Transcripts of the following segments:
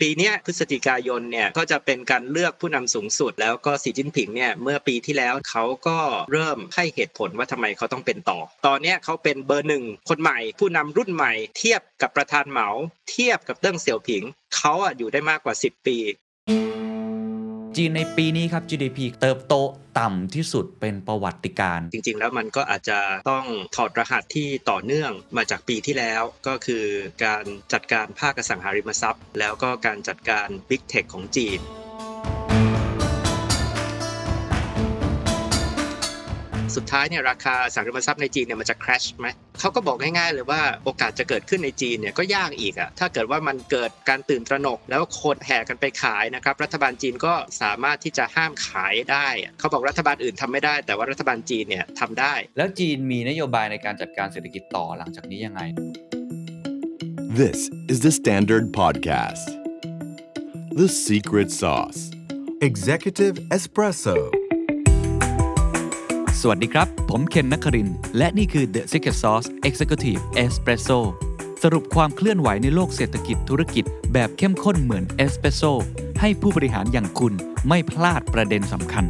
ปีนี้พฤศจิกายนเนี่ยก็จะเป็นการเลือกผู้นำสูงสุด แล้วก็สีจิ้นผิงเนี่ยเมื่อปีที่แล้วเขาก็เริ่มให้เหตุผลว่าทำไมเขาต้องเป็นต่อ ตอนนี้เขาเป็นเบอร์หนึ่งคนใหม่ ผู้นำรุ่นใหม่ เทียบกับประธานเหมา เทียบกับเติ้งเสี่ยวผิงเขาอะอยู่ได้มากกว่า 10 ปี จีนในปีนี้ครับ GDP เติบโตต่ำที่สุดเป็นประวัติการณ์จริง ๆ แล้วมันก็อาจจะต้องถอดรหัสที่ต่อเนื่องมาจากปีที่แล้วก็คือการจัดการภาคอสังหาริมทรัพย์ แล้วก็การจัดการ Big Tech ของจีน สุดท้ายเนี่ยราคาอสังหาริมทรัพย์ในจีนเนี่ยมันจะ crash ไหมเขาก็บอกง่ายๆเลยว่าโอกาสจะเกิดขึ้นในจีนเนี่ยก็ยากอีกอะถ้าเกิดว่ามันเกิดการตื่นตระหนก แล้วคนแห่กันไปขายนะครับรัฐบาลจีนก็สามารถที่จะห้ามขายได้อะเขาบอกรัฐบาลอื่นทำไม่ได้ แต่ว่ารัฐบาลจีนเนี่ยทำได้ แล้วจีนมีนโยบายในการจัดการเศรษฐกิจต่อหลังจากนี้ยังไง This is the Standard Podcast. The Secret Sauce. Executive Espresso สวัสดีครับ ผมเคนนักคริน และนี่คือ The Secret Sauce Executive Espresso สรุปความเคลื่อนไหวในโลกเศรษฐกิจธุรกิจ แบบเข้มข้นเหมือนเอสเปรสโซให้ผู้บริหารอย่างคุณไม่พลาดประเด็นสำคัญ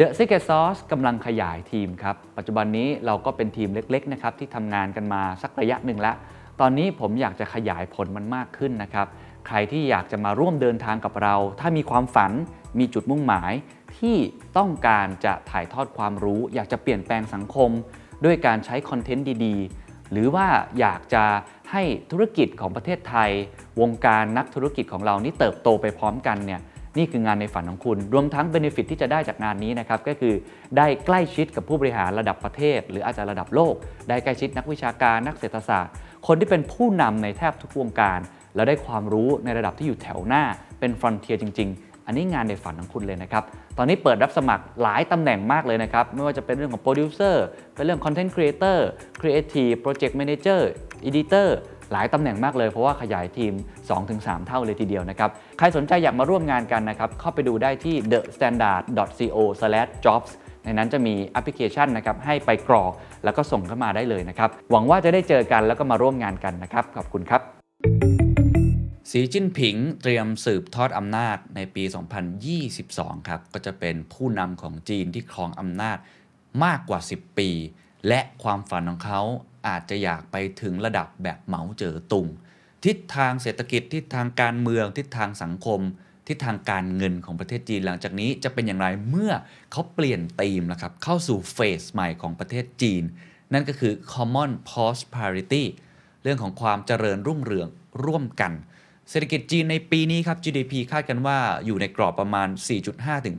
The Secret Sauce กำลังขยายทีมครับ ปัจจุบันนี้เราก็เป็นทีมเล็กๆนะครับที่ทำงานกันมาสักระยะหนึ่งแล้ว ตอนนี้ผมอยากจะขยายผลมันมากขึ้นนะครับ ใครที่อยากจะมาร่วมเดินทางกับเรา ถ้ามีความฝันมีจุดมุ่งหมาย ที่ต้องการจะถ่ายทอดความรู้ อยากจะเปลี่ยนแปลงสังคม ด้วยการใช้ content ดีๆ หรือว่าอยากจะให้ธุรกิจของประเทศไทย วงการนักธุรกิจของเรานี่เติบโตไปพร้อมกันเนี่ยนี่คืองานในฝันของคุณ รวมทั้ง benefit ที่จะได้จากงานนี้นะครับ ก็คือได้ใกล้ชิดกับผู้บริหารระดับประเทศ หรืออาจจะระดับโลก ได้ใกล้ชิดนักวิชาการนักเศรษฐศาสตร์ คนที่เป็นผู้นำในแทบทุกวงการ แล้วได้ความรู้ในระดับที่อยู่แถวหน้าเป็น frontier จริง ๆ อันนี้งานในฝันของคุณเลยนะครับ ตอนนี้เปิดรับสมัครหลายตำแหน่งมากเลยนะครับ ไม่ว่าจะเป็นเรื่องของโปรดิวเซอร์เป็นเรื่อง content creator creative project manager editor หลายตำแหน่งมากเลยเพราะว่าขยายทีม 2-3 เท่าเลยทีเดียวนะครับ ใครสนใจอยากมาร่วมงานกันนะครับ เข้าไปดูได้ที่ thestandard.co/jobs ในนั้นจะมีแอปพลิเคชันนะครับให้ไปกรอกแล้วก็ส่งเข้ามาได้เลยนะครับ หวังว่าจะได้เจอกันแล้วก็มาร่วมงานกันนะครับ ขอบคุณครับ สีจิ้นผิงเตรียมสืบทอดอำนาจในปี 2022 ครับ ก็จะเป็นผู้นำของจีนที่ครองอำนาจมากกว่า 10 ปี และความฝันของเขาอาจจะอยากไปถึงระดับแบบเหมาเจ๋อตุง ทิศทางเศรษฐกิจทิศทางการเมืองทิศทางสังคม ทิศทางการเงินของประเทศจีนหลังจากนี้จะเป็นอย่างไรเมื่อเขาเปลี่ยนธีมแล้วครับเข้าสู่เฟสใหม่ของประเทศจีน นั่นก็คือ common prosperity เรื่องของความเจริญรุ่งเรืองร่วมกัน เศรษฐกิจจีนในปีนี้ครับ GDP คาดกันว่าอยู่ในกรอบประมาณ 4.5 ถึง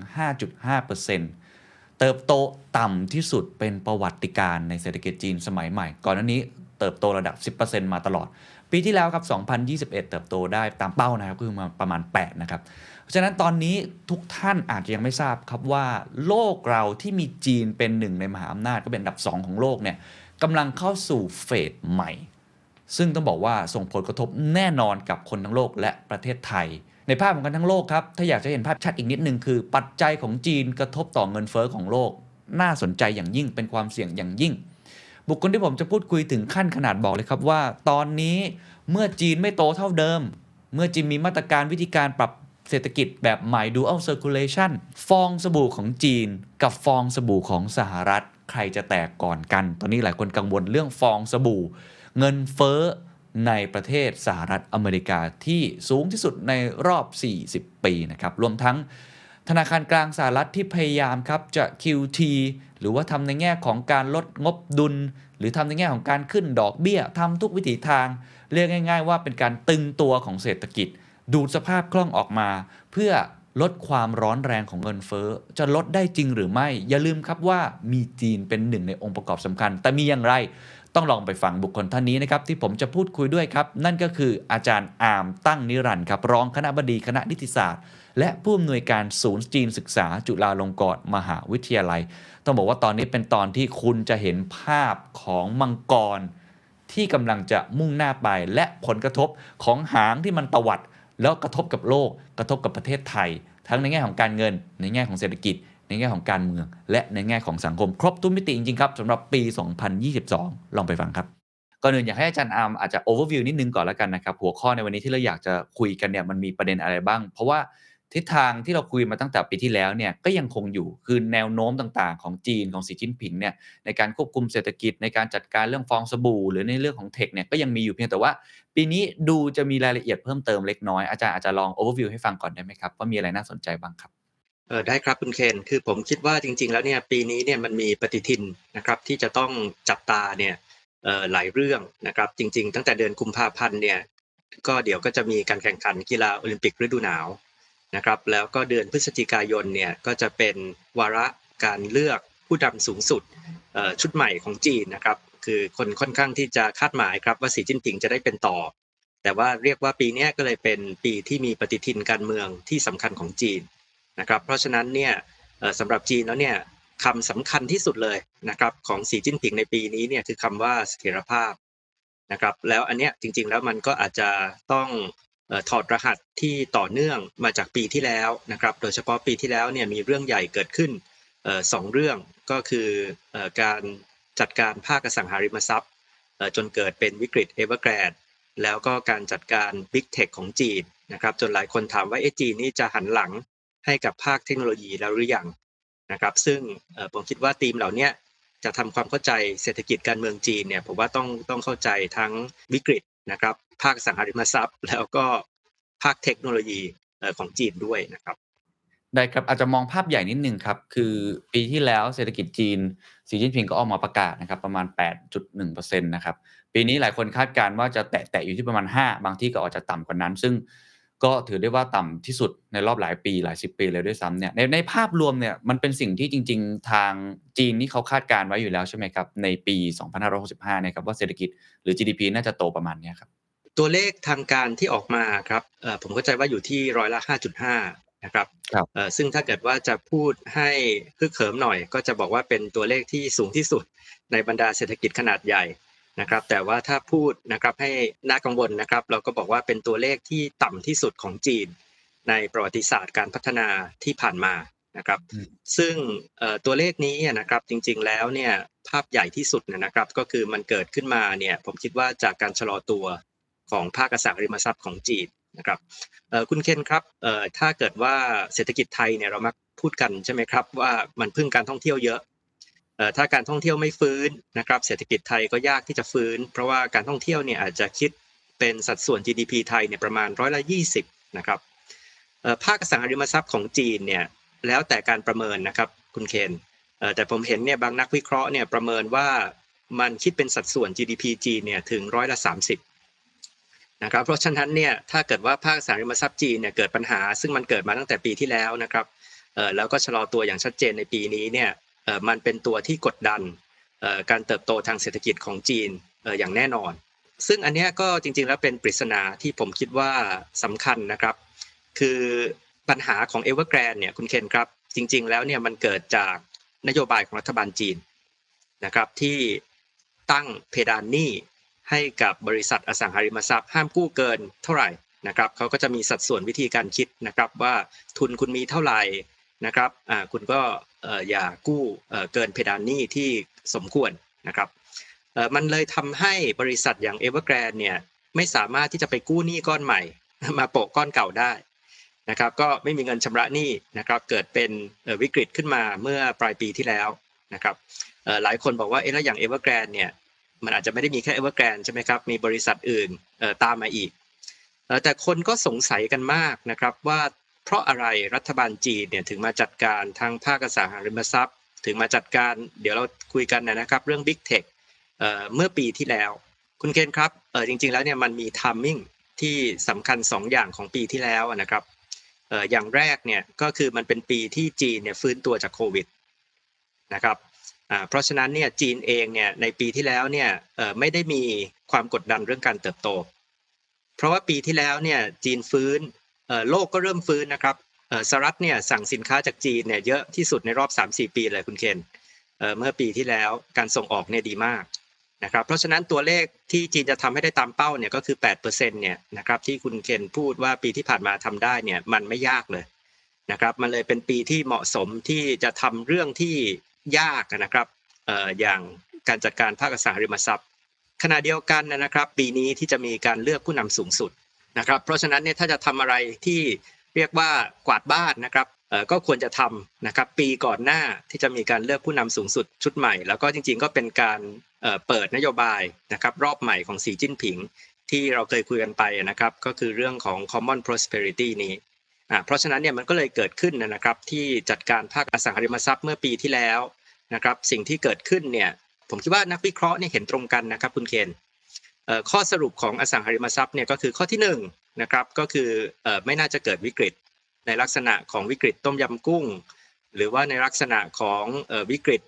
5.5%เติบโตต่ำที่สุดเป็นประวัติการในเศรษฐกิจจีนสมัยใหม่ ก่อนหน้านี้เติบโตระดับ 10%มาตลอด ปีที่แล้วครับ 2021 เติบโตได้ตามเป้านะครับคือมาประมาณ 8 นะครับ เพราะฉะนั้นตอนนี้ทุกท่านอาจจะยังไม่ทราบครับว่า โลกเราที่มีจีนเป็นหนึ่งในมหาอำนาจก็เป็นอันดับ 2 ของโลกเนี่ยกำลังเข้าสู่เฟสใหม่ ซึ่งต้องบอกว่าส่งผลกระทบแน่นอนกับคนทั้งโลกและประเทศไทย ในภาพของกันทั้งโลกครับ ถ้าอยากจะเห็นภาพชัดอีกนิดนึงคือ ปัจจัยของจีนกระทบต่อเงินเฟอ้อของโลก น่าสนใจอย่างยิ่งเป็นความเสี่ยงอย่างยิ่ง บุคคลที่ผมจะพูดคุยถึงขั้นขนาดบอกเลยครับว่า ตอนนี้เมื่อจีนไม่โตเท่าเดิม เมื่อจีนมีมาตรการวิธีการปรับเศรษฐกิจแบบใหม่ dual circulation ฟองสบู่ของจีน กับฟองสบู่ของสหรัฐ ใครจะแตกก่อนกัน ตอนนี้หลายคนกังวลเรื่องฟองสบู่ เงินเฟ้อในประเทศสหรัฐอเมริกาที่สูงที่สุดในรอบ 40 ปีนะครับ รวมทั้งธนาคารกลางสหรัฐที่พยายามครับจะ QT หรือว่าทำในแง่ของการลดงบดุล หรือทำในแง่ของการขึ้นดอกเบี้ยทำทุกวิถีทาง เรียกง่าย ๆ ว่าเป็นการตึงตัวของเศรษฐกิจ ดูดสภาพคล่องออกมา เพื่อลดความร้อนแรงของเงินเฟ้อ จะลดได้จริงหรือไม่ อย่าลืมครับว่ามีจีนเป็นหนึ่งในองค์ประกอบสำคัญ แต่มีอย่างไร ต้องลองไปฟังบุคคลท่านนี้นะครับที่ผมจะพูดคุยด้วยครับ นั่นก็คืออาจารย์อามตั้งนิรันดร์ครับรองคณะบดีคณะนิติศาสตร์ และผู้อำนวยการศูนย์จีนศึกษา จุฬาลงกรณ์มหาวิทยาลัย ต้องบอกว่าตอนนี้เป็นตอนที่คุณจะเห็นภาพของมังกร ที่กำลังจะมุ่งหน้าไปและผลกระทบของหางที่มันตวัด แล้วกระทบกับโลก กระทบกับประเทศไทย ทั้งในแง่ของการเงินในแง่ของเศรษฐกิจ ในแง่ของการเมือง และในแง่ของสังคม ครบทุกมิติจริงๆครับสำหรับปี 2022 ลองไปฟังครับก่อนอื่นอยากให้อาจารย์อาร์มอาจจะ overview นิดนึงก่อนแล้วกันนะครับหัวข้อในวันนี้ที่เราอยากจะคุยกันเนี่ยมันมีประเด็นอะไรบ้าง เพราะว่าทิศทางที่เราคุยมาตั้งแต่ปีที่แล้วเนี่ยก็ยังคงอยู่คือแนวโน้มต่างๆ ของจีนของสีจิ้นผิงเนี่ยในการควบคุมเศรษฐกิจในการจัดการเรื่องฟองสบู่ หรือในเรื่องของเทคเนี่ยก็ยังมีอยู่เพียงแต่ว่า ปีนี้ดูจะมีรายละเอียดเพิ่มเติมเล็กน้อยอาจารย์อาจจะลอง overview ให้ฟังก่อนได้ไหมครับว่ามีอะไรน่าสนใจบ้างครับ เออได้ครับคุณเคนคือผมคิดว่าจริง ๆ แล้วเนี่ยปีนี้เนี่ยมันมีปฏิทินนะครับที่จะต้องจับตาเนี่ยเอ่อหลายเรื่องนะครับจริง ๆ ตั้งแต่เดือนกุมภาพันธ์เนี่ยก็เดี๋ยวก็จะมีการแข่งขันกีฬาโอลิมปิกฤดูหนาวนะครับแล้วก็เดือนพฤศจิกายนเนี่ยก็จะเป็นวาระการเลือกผู้นำสูงสุดชุดใหม่ของจีนนะครับคือคนค่อนข้างที่จะคาดหมายครับว่าสีจิ้นผิงจะได้เป็นต่อ แต่ว่าเรียกว่าปีนี้ก็เลยเป็นปีที่มีปฏิทินการเมืองที่สำคัญของจีน นะครับเพราะฉะนั้นเนี่ยสำหรับจีนแล้วเนี่ยคำสำคัญที่สุดเลยนะครับของสีจิ้นผิงในปีนี้เนี่ยคือคำว่าเสถียรภาพนะครับแล้วอันเนี้ยจริงๆแล้วมันก็อาจจะต้องเอ่อถอดรหัสที่ต่อเนื่องมาจากปีที่แล้วนะครับโดยเฉพาะปีที่แล้วเนี่ยมีเรื่องใหญ่เกิดขึ้นเอ่อสองเรื่องก็คือการจัดการภาคอสังหาริมทรัพย์จนเกิดเป็นวิกฤตเอเวอร์แกรดแล้วก็การจัดการ Big Tech ของจีนนะครับจนหลายคนถามว่าเอ๊ะจีนนี่จะหันหลัง ให้กับภาคเทคโนโลยีแล้วหรือยังนะครับ ซึ่งผมคิดว่าทีมเหล่านี้จะทำความเข้าใจเศรษฐกิจการเมืองจีนเนี่ยผมว่าต้องต้องเข้าใจทั้งวิกฤตนะครับ ภาคสังหาริมทรัพย์ แล้วก็ภาคเทคโนโลยีของจีนด้วยนะครับได้ครับอาจจะมองภาพใหญ่นิดนึงครับ คือปีที่แล้วเศรษฐกิจจีนสีจิ้นผิงก็ออกมาประกาศนะครับประมาณ 8.1%นะครับปีนี้หลายคนคาดการณ์ว่าจะแตะๆอยู่ที่ประมาณ 5 บางที่ก็อาจจะต่ำกว่านั้น ซึ่ง ก็ถือได้ว่าต่ำที่สุดในรอบหลายปีหลายสิบปีเลยด้วยซ้ำเนี่ยในในภาพรวมเนี่ยมันเป็นสิ่งที่จริง ๆ ทางจีนนี่เขาคาดการณ์ไว้อยู่แล้วใช่ไหมครับ ในปี 2565เนี่ยครับว่าเศรษฐกิจหรือ GDP น่าจะโตประมาณเนี้ยครับตัวเลขทางการที่ออกมาครับเอ่อผมเข้าใจว่าอยู่ที่ร้อยละ 5.5 นะครับครับเอ่อซึ่งถ้าเกิดว่าจะพูดให้ฮึกเหิมหน่อย ก็จะบอกว่าเป็นตัวเลขที่สูงที่สุดในบรรดาเศรษฐกิจขนาดใหญ่ นะครับแต่ว่าถ้าพูดนะครับให้น่ากังวลนะครับ เราก็บอกว่าเป็นตัวเลขที่ต่ำที่สุดของจีน ในประวัติศาสตร์การพัฒนาที่ผ่านมานะครับอืมซึ่งเอ่อตัวเลขนี้นะครับจริงๆแล้วเนี่ยภาพใหญ่ที่สุดเนี่ยนะครับก็คือมันเกิดขึ้นมาเนี่ยผมคิดว่าจากการชะลอตัวของภาคอสังหาริมทรัพย์ของจีนนะครับเอ่อคุณเคนครับเอ่อถ้าเกิดว่าเศรษฐกิจไทยเนี่ยเรามักพูดกันใช่ไหมครับว่ามันพึ่งการท่องเที่ยวเยอะเอ่อ ถ้าการท่องเที่ยวไม่ฟื้นนะครับเศรษฐกิจไทยก็ยากที่จะฟื้น เพราะว่าการท่องเที่ยวเนี่ยอาจจะคิดเป็นสัดส่วน GDP ไทยเนี่ยประมาณร้อยละยี่สิบนะครับภาคสังหาริมทรัพย์ของจีนเนี่ยแล้วแต่การประเมินนะครับคุณเคนแต่ผมเห็นเนี่ยบางนักวิเคราะห์เนี่ยประเมินว่ามันคิดเป็นสัดส่วน GDP จีนเนี่ยถึงร้อยละสามสิบนะครับเพราะฉะนั้นเนี่ยถ้าเกิดว่าภาคสังหาริมทรัพย์จีนเนี่ยเกิดปัญหา ซึ่งมันเกิดมาตั้งแต่ปีที่แล้วนะครับแล้วก็ชะลอตัวอย่างชัดเจนในปีนี้เนี่ย มันเป็นตัวที่กดดันการเติบโตทางเศรษฐกิจของจีนอย่างแน่นอน ซึ่งอันนี้ก็จริงๆแล้วเป็นปริศนาที่ผมคิดว่าสำคัญนะครับ คือปัญหาของเอเวอร์แกรนเนี่ยคุณเคนครับจริง ๆ แล้วเนี่ยมันเกิดจากนโยบายของรัฐบาลจีนนะครับที่ตั้งเพดานหนี้ให้กับบริษัทอสังหาริมทรัพย์ห้ามกู้เกินเท่าไหร่นะครับเขาก็จะมีสัดส่วนวิธีการคิดนะครับว่าทุนคุณมีเท่าไหร่นะครับอ่าคุณก็ อย่ากู้เกินเพดานหนี้ที่สมควรนะครับมันเลยทำให้บริษัทอย่าง Evergrande เนี่ยไม่สามารถที่จะไปกู้หนี้ก้อนใหม่ มาโปะก้อนเก่าได้นะครับก็ไม่มีเงินชำระหนี้นะครับเกิดเป็นวิกฤตขึ้นมาเมื่อปลายปีที่แล้วนะครับหลายคนบอกว่าเอ๊ะแล้วอย่าง Evergrande เนี่ยมันอาจจะไม่ได้มีแค่ Evergrande ใช่ไหมครับมีบริษัทอื่นตามมาอีกแต่คนก็สงสัยกันมากนะครับว่า เพราะอะไรรัฐบาลจีนเนี่ยถึงมาจัดการทางภาคอสังหาริมทรัพย์ ถึงมาจัดการเดี๋ยวเราคุยกันนะครับ เรื่อง Big Tech เเมื่อปีที่แล้ว คุณเคนครับจริง ๆ แล้วเนี่ยมันมี timing ที่สำคัญ 2 อย่างของปีที่แล้วนะครับอย่างแรกเนี่ยก็คือมันเป็นปีที่จีนเนี่ยฟื้นตัวจากโควิดนะครับเพราะฉะนั้นเนี่ยจีนเองเนี่ยในปีที่แล้วเนี่ยไม่ได้มีความกดดันเรื่องการเติบโต เพราะว่าปีที่แล้วเนี่ยจีนฟื้น โลกก็เริ่มฟื้นนะครับสหรัฐเนี่ยสั่งสินค้าจากจีนเนี่ยเยอะที่สุดในรอบ 3-4 ปีเลยคุณเคนเมื่อปีที่แล้วการส่งออกเนี่ยดีมากนะครับเพราะฉะนั้นตัวเลขที่จีนจะทำให้ได้ตามเป้าเนี่ยก็คือ8%เนี่ยนะครับที่คุณเคนพูดว่าปีที่ผ่านมาทำได้เนี่ยมันไม่ยากเลยนะครับมันเลยเป็นปีที่เหมาะสมที่จะทำเรื่องที่ยากนะครับอย่างการจัดการภาคอสังหาริมทรัพย์ขขณะเดียวกันนะครับ ปีนี้ที่จะมีการเลือกผู้นำสูงสุด นะครับ เพราะฉะนั้นเนี่ยถ้าจะทำอะไรที่เรียกว่ากวาดบ้านนะครับเอ่อก็ควรจะทำนะครับปีก่อนหน้าที่จะมีการเลือกผู้นำสูงสุดชุดใหม่ แล้วก็จริงๆก็เป็นการเอ่อเปิดนโยบายนะครับรอบใหม่ของสีจิ้นผิง ที่เราเคยคุยกันไปนะครับก็คือเรื่องของ common prosperity นี้อ่าเพราะฉะนั้นเนี่ยมันก็เลยเกิดขึ้นนะครับที่จัดการภาคอสังหาริมทรัพย์เมื่อปีที่แล้วนะครับสิ่งที่เกิดขึ้นเนี่ยผมคิดว่านักวิเคราะห์เนี่ยเห็นตรงกันนะครับคุณเคน ข้อสรุปของอสังหาริมทรัพย์เนี่ยก็คือข้อที่หนึ่งนะครับก็คือไม่น่าจะเกิดวิกฤตในลักษณะของวิกฤตต้มยำกุ้ง หรือว่าในลักษณะของวิกฤต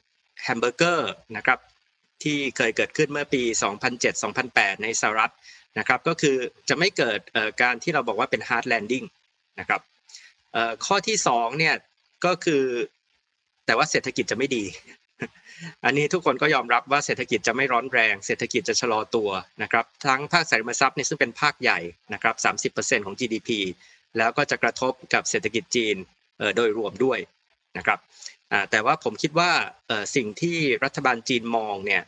แฮมเบอร์เกอร์นะครับที่เคยเกิดขึ้นเมื่อปี 2007-2008 ในสหรัฐนะครับก็คือจะไม่เกิดการที่เราบอกว่าเป็น hard landing นะครับข้อที่สองเนี่ยก็คือแต่ว่าเศรษฐกิจจะไม่ดี อันนี้ทุกคนก็ยอมรับว่าเศรษฐกิจจะไม่ร้อนแรง เศรษฐกิจจะชะลอตัวนะครับ ทั้งภาคสาริมทรัพย์นี่ซึ่งเป็นภาคใหญ่นะครับ30%ของ GDP แล้วก็จะกระทบกับเศรษฐกิจจีนโดยรวมด้วยนะครับแต่ว่าผมคิดว่าสิ่งที่รัฐบาลจีนมองเนี่ย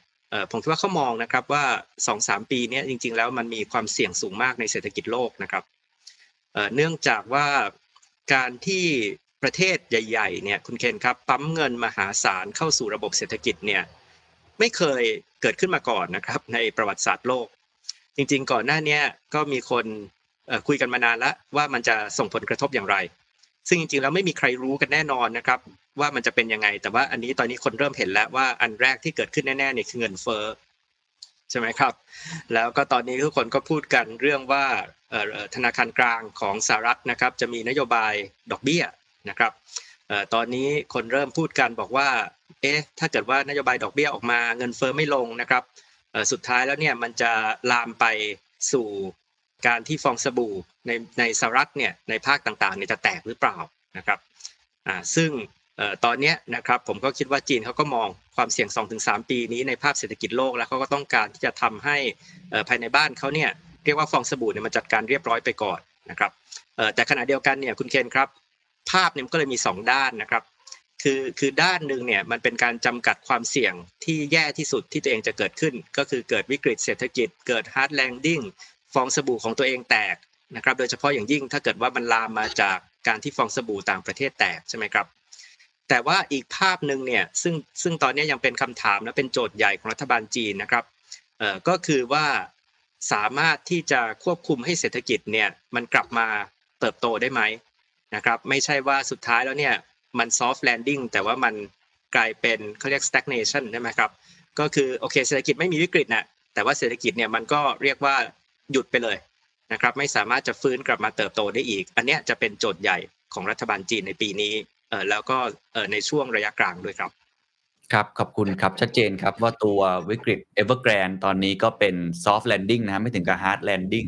ผมคิดว่าเขามองนะครับว่า 2-3 ปีนี้จริง ๆ แล้วมันมีความเสี่ยงสูงมากในเศรษฐกิจโลกนะครับเนื่องจากว่าการที่ ประเทศใหญ่ๆเนี่ยคุณเคนครับปั๊มเงินมหาศาลเข้าสู่ระบบเศรษฐกิจเนี่ยไม่เคยเกิดขึ้นมาก่อนนะครับในประวัติศาสตร์โลก จริงๆ ก่อนหน้านี้ก็มีคนคุยกันมานานแล้วว่ามันจะส่งผลกระทบอย่างไร ซึ่งจริงๆแล้วไม่มีใครรู้กันแน่นอนนะครับว่ามันจะเป็นยังไง แต่ว่าอันนี้ตอนนี้คนเริ่มเห็นแล้วว่าอันแรกที่เกิดขึ้นแน่ๆเนี่ยคือเงินเฟ้อใช่ไหมครับ แล้วก็ตอนนี้ทุกคนก็พูดกันเรื่องว่าธนาคารกลางของสหรัฐนะครับจะมีนโยบายดอกเบี้ย นะครับตอนนี้คนเริ่มพูดกันบอกว่าเอ๊ะถ้าเกิดว่านโยบายดอกเบี้ยออกมาเงินเฟ้อไม่ลงนะครับสุดท้ายแล้วเนี่ยมันจะลามไปสู่การที่ฟองสบู่ในในสหรัฐเนี่ยในภาคต่างๆเนี่ยจะแตกหรือเปล่านะครับอ่าซึ่งตอนนี้นะครับผมก็คิดว่าจีนเขาก็มองความเสี่ยง 2-3 ปีนี้ในภาพเศรษฐกิจโลกแล้วเขาก็ต้องการที่จะทำให้ภายในบ้านเขาเนี่ยเรียกว่าฟองสบู่เนี่ยมันจัดการเรียบร้อยไปก่อนนะครับแต่ขณะเดียวกันเนี่ยคุณเคนครับ ภาพเนี่ยมันก็เลยมี 2 ด้านนะครับ คือคือด้านหนึ่งเนี่ยมันเป็นการจำกัดความเสี่ยงที่แย่ที่สุดที่ตัวเองจะเกิดขึ้น ก็คือเกิดวิกฤตเศรษฐกิจ เกิด hard landing ฟองสบู่ของตัวเองแตกนะครับ โดยเฉพาะอย่างยิ่งถ้าเกิดว่ามันลามมาจากการที่ฟองสบู่ต่างประเทศแตกใช่ไหมครับแต่ว่าอีกภาพหนึ่งเนี่ยซึ่งซึ่งตอนนี้ยังเป็นคำถามและเป็นโจทย์ใหญ่ของรัฐบาลจีนนะครับเอ่อก็คือว่าสามารถที่จะควบคุมให้เศรษฐกิจเนี่ยมันกลับมาเติบโตได้ไหม นะครับไม่ใช่ว่าสุดท้ายแล้วเนี่ยมัน soft landing แต่ว่ามันกลายเป็นเขาเรียก stagnation ใช่ไหมครับก็คือโอเคเศรษฐกิจไม่มีวิกฤตนะแต่ว่าเศรษฐกิจเนี่ยมันก็เรียกว่าหยุดไปเลยนะครับไม่สามารถจะฟื้นกลับมาเติบโตได้อีก อันเนี้ยจะเป็นโจทย์ใหญ่ของรัฐบาลจีนในปีนี้เออแล้วก็เออในช่วงระยะกลางด้วยครับครับขอบคุณครับชัดเจนครับว่าตัววิกฤต Evergrande ตอนนี้ก็เป็น soft landing นะฮะไม่ถึงกับ hard landing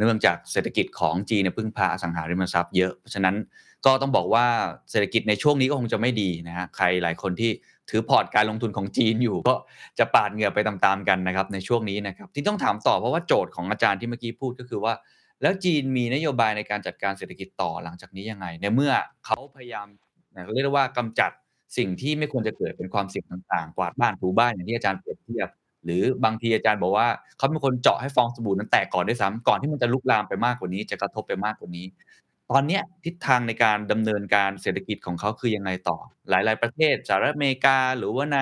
เนื่องจากเศรษฐกิจของจีนเนี่ยพึ่งพาอสังหาริมทรัพย์เยอะ เพราะฉะนั้นก็ต้องบอกว่าเศรษฐกิจในช่วงนี้ก็คงจะไม่ดีนะฮะใครหลายคนที่ถือพอร์ตการลงทุนของจีนอยู่ ก็จะปาดเหงื่อไปตามๆกันนะครับในช่วงนี้นะครับที่ต้องถามต่อเพราะว่าโจทย์ของอาจารย์ที่เมื่อกี้พูดก็คือว่า แล้วจีนมีนโยบายในการจัดการเศรษฐกิจต่อหลังจากนี้ยังไง ในเมื่อเขาพยายามนะเรียกว่ากำจัดสิ่งที่ไม่ควรจะเกิดเป็นความเสี่ยงต่างๆ กวาดบ้านถูบ้านอย่างที่อาจารย์เปรียบเทียบ หรือบางทีอาจารย์บอกว่าเขาเป็นคนเจาะให้ฟองสบู่นั้นแตกก่อนด้วยซ้ำก่อนที่มันจะลุกลามไปมากกว่านี้ จะกระทบไปมากกว่านี้ ตอนนี้ทิศทางในการดำเนินการเศรษฐกิจของเขาคือยังไงต่อ หลาย ๆ ประเทศสหรัฐอเมริกา หรือว่าใน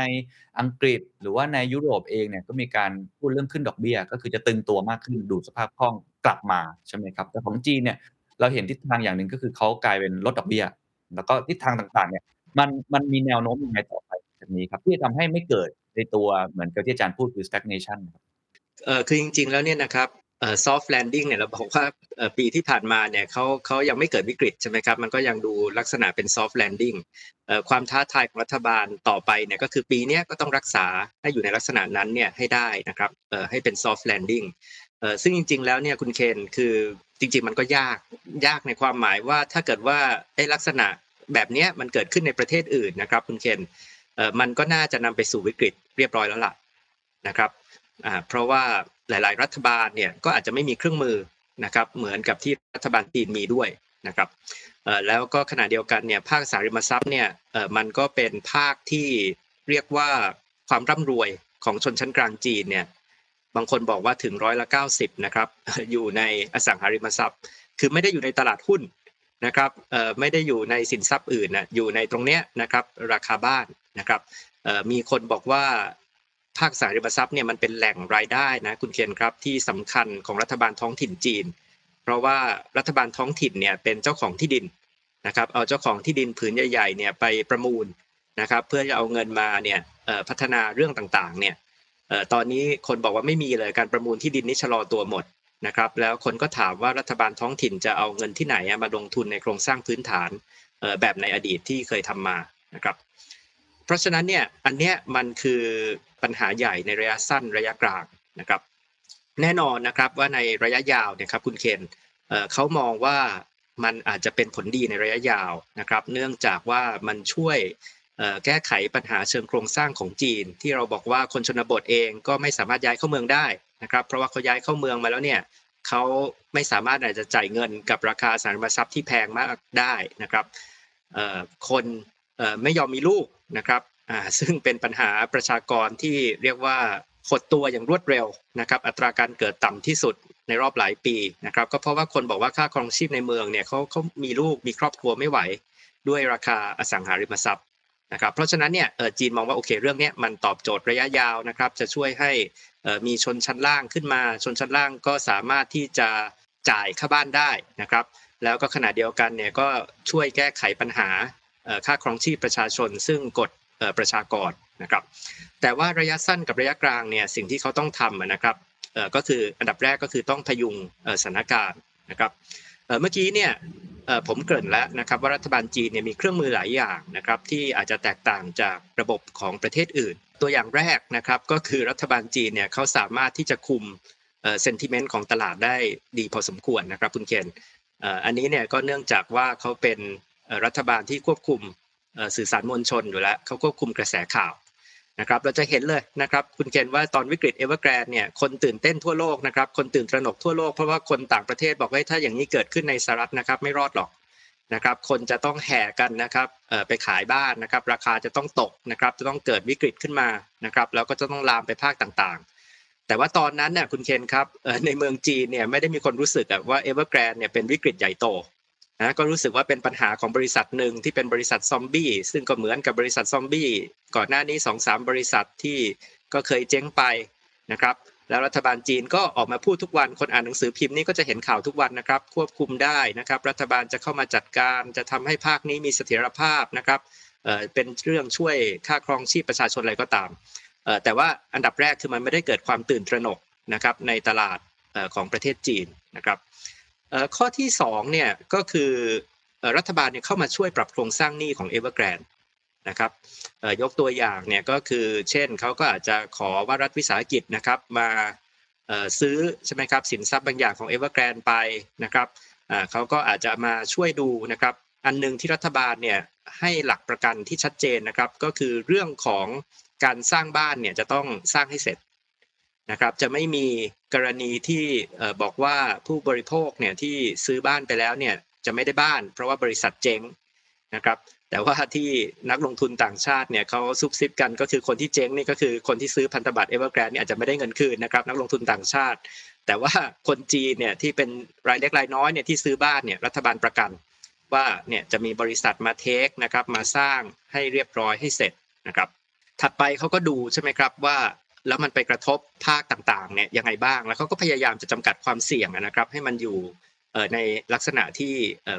อังกฤษ หรือว่าในยุโรปเองเนี่ยก็มีการพูดเรื่องขึ้นดอกเบี้ย ก็คือจะตึงตัวมากขึ้นดูดสภาพคล่องกลับมาใช่ไหมครับแต่ของจีนเนี่ยเราเห็นทิศทางอย่างหนึ่งก็คือเขากลายเป็นลดดอกเบี้ย แล้วก็ทิศทางต่างๆเนี่ยมันมันมีแนวโน้มยังไงต่อไปจากนี้ครับที่จะทำให้ไม่เกิด ในตัวเหมือนกับที่อาจารย์พูดคือ stagnation ครับเออคือจริง ๆ แล้วเนี่ยนะครับเอ่อ soft landing เนี่ยเราบอกว่าปีที่ผ่านมาเนี่ยเขาเขายังไม่เกิดวิกฤตใช่ไหมครับมันก็ยังดูลักษณะเป็น soft landing เอ่อความท้าทายของรัฐบาลต่อไปเนี่ยก็คือปีนี้ก็ต้องรักษาให้อยู่ในลักษณะนั้นเนี่ยให้ได้นะครับเอ่อให้เป็น soft landing เอ่อซึ่งจริง ๆ แล้วเนี่ยคุณเคนคือจริง ๆ มันก็ยากยากในความหมายว่าถ้าเกิดว่าไอ้ลักษณะแบบนี้มันเกิดขึ้นในประเทศอื่นนะครับคุณเคน มันก็น่าจะนำไปสู่วิกฤตเรียบร้อยแล้วล่ะนะครับเพราะว่าหลาย ๆ รัฐบาลเนี่ยก็อาจจะไม่มีเครื่องมือนะครับเหมือนกับที่รัฐบาลจีนมีด้วยนะครับแล้วก็ขณะเดียวกันเนี่ยภาคสาริมทรัพย์เนี่ยมันก็เป็นภาคที่เรียกว่าความร่ำรวยของชนชั้นกลางจีนเนี่ยบางคนบอกว่าถึงร้อยละ90นะครับอยู่ในอสังหาริมทรัพย์ คือไม่ได้อยู่ในตลาดหุ้นนะครับไม่ได้อยู่ในสินทรัพย์อื่นนะอยู่ในตรงเนี้ยนะครับราคาบ้าน นะครับมีคนบอกว่าภาคสังหาริมทรัพย์เนี่ยมันเป็นแหล่งรายได้นะคุณเคนครับที่สำคัญของรัฐบาลท้องถิ่นจีน เพราะว่ารัฐบาลท้องถิ่นเนี่ยเป็นเจ้าของที่ดินนะครับเอาเจ้าของที่ดินผืนใหญ่ๆเนี่ยไปประมูลนะครับเพื่อจะเอาเงินมาเนี่ยพัฒนาเรื่องต่างๆเนี่ยตอนนี้คนบอกว่าไม่มีเลยการประมูลที่ดินนี่ชะลอตัวหมดนะครับแล้วคนก็ถามว่ารัฐบาลท้องถิ่นจะเอาเงินที่ไหนมาลงทุนในโครงสร้างพื้นฐานแบบในอดีตที่เคยทำมานะครับ เพราะฉะนั้นเนี่ยอันเนี้ยมันคือปัญหาใหญ่ในระยะสั้นระยะกลางนะครับ แน่นอนนะครับว่าในระยะยาวเนี่ยครับคุณเคนเขามองว่ามันอาจจะเป็นผลดีในระยะยาวนะครับ เนื่องจากว่ามันช่วยแก้ไขปัญหาเชิงโครงสร้างของจีน ที่เราบอกว่าคนชนบทเองก็ไม่สามารถย้ายเข้าเมืองได้นะครับ เพราะว่าเขาย้ายเข้าเมืองมาแล้วเนี่ยเขาไม่สามารถอาจจะจ่ายเงินกับราคาสารทรัพย์ที่แพงมากได้นะครับคนไม่ยอมมีลูก นะครับอ่าซึ่งเป็นปัญหาประชากรที่เรียกว่าหดตัวอย่างรวดเร็วนะครับอัตราการเกิดต่ำที่สุดในรอบหลายปีนะครับก็เพราะว่าคนบอกว่าค่าครองชีพในเมืองเนี่ยเขาเขามีลูกมีครอบครัวไม่ไหว ด้วยราคาอสังหาริมทรัพย์นะครับเพราะฉะนั้นเนี่ยเอ่อจีนมองว่าโอเคเรื่องนี้มันตอบโจทย์ระยะยาวนะครับจะช่วยให้เอ่อมีชนชั้นล่างขึ้นมา ชนชั้นล่างก็สามารถที่จะจ่ายค่าบ้านได้นะครับแล้วก็ขณะเดียวกันเนี่ยก็ช่วยแก้ไขปัญหา ค่าครองชีพประชาชน ซึ่งกดประชากรนะครับ แต่ว่าระยะสั้นกับระยะกลางเนี่ยสิ่งที่เขาต้องทำนะครับก็คืออันดับแรกก็คือต้องพยุงสถานการณ์นะครับเมื่อกี้เนี่ยผมเกริ่นแล้วนะครับว่ารัฐบาลจีนเนี่ยมีเครื่องมือหลายอย่างนะครับที่อาจจะแตกต่างจากระบบของประเทศอื่น ตัวอย่างแรกนะครับก็คือรัฐบาลจีนเนี่ยเขาสามารถที่จะคุมเอ่อ sentiment ของตลาดได้ดีพอสมควรนะครับคุณเคนเอ่ออันนี้เนี่ยก็เนื่องจากว่าเขาเป็น รัฐบาลที่ควบคุมสื่อสารมวลชนอยู่แล้วเขาควบคุมกระแสข่าวนะครับเราจะเห็นเลยนะครับคุณเคนว่าตอนวิกฤตเอเวอร์แกรนเนี่ยคนตื่นเต้นทั่วโลกนะครับคนตื่นตระหนกทั่วโลกเพราะว่าคนต่างประเทศบอกว่าถ้าอย่างนี้เกิดขึ้นในสหรัฐนะครับไม่รอดหรอกนะครับคนจะต้องแห่กันนะครับไปขายบ้านนะครับราคาจะต้องตกนะครับจะต้องเกิดวิกฤตขึ้นมานะครับแล้วก็จะต้องลามไปภาคต่างๆ แต่ว่าตอนนั้นเนี่ยคุณเคนครับในเมืองจีนเนี่ยไม่ได้มีคนรู้สึกว่าเอเวอร์แกรนเนี่ยเป็นวิกฤตใหญ่โต นะก็รู้สึกว่าเป็นปัญหาของบริษัทหนึ่งที่เป็นบริษัทซอมบี้ซึ่งก็เหมือนกับบริษัทซอมบี้ก่อนหน้านี้สองสามบริษัทที่ก็เคยเจ๊งไปนะครับ แล้วรัฐบาลจีนก็ออกมาพูดทุกวันคนอ่านหนังสือพิมพ์นี่ก็จะเห็นข่าวทุกวันนะครับ ควบคุมได้นะครับ รัฐบาลจะเข้ามาจัดการจะทำให้ภาคนี้มีเสถียรภาพนะครับเเป็นเรื่องช่วยค่าครองชีพประชาชนอะไรก็ตามแต่ว่าอันดับแรกคือมันไม่ได้เกิดความตื่นตระหนกนะครับในตลาดของประเทศจีนนะครับ ข้อที่สองเนี่ยก็คือรัฐบาลเนี่ยเข้ามาช่วยปรับโครงสร้างหนี้ของ Evergrande นะครับยกตัวอย่างเนี่ยก็คือเช่นเขาก็อาจจะขอว่ารัฐวิสาหกิจนะครับมาซื้อใช่ไหมครับสินทรัพย์บางอย่างของ Evergrande ไปนะครับเขาก็อาจจะมาช่วยดูนะครับ อันหนึ่งที่รัฐบาลเนี่ยให้หลักประกันที่ชัดเจนนะครับ ก็คือเรื่องของการสร้างบ้านเนี่ยจะต้องสร้างให้เสร็จ นะครับจะไม่มีกรณีที่บอกว่าผู้บริโภคเนี่ยที่ซื้อบ้านไปแล้วเนี่ยจะไม่ได้บ้าน เพราะว่าบริษัทเจ๊งนะครับแต่ว่าที่นักลงทุนต่างชาติเนี่ยเขาซุบซิบกันก็คือคนที่เจ๊งนี่ก็คือคนที่ซื้อพันธบัตรเอเวอร์แกรนเนี่ยอาจจะไม่ได้เงินคืนนะครับนักลงทุนต่างชาติ แต่ว่าคนจีนเนี่ยที่เป็นรายเล็กรายน้อยเนี่ยที่ซื้อบ้านเนี่ยรัฐบาลประกัน ว่าเนี่ยจะมีบริษัทมาเทคนะครับมาสร้างให้เรียบร้อยให้เสร็จนะครับถัดไปเขาก็ดูใช่ไหมครับว่า แล้วมันไปกระทบภาคต่างๆเนี่ยยังไงบ้าง แล้วเขาก็พยายามจะจำกัดความเสี่ยงนะครับ ให้มันอยู่ในลักษณะที่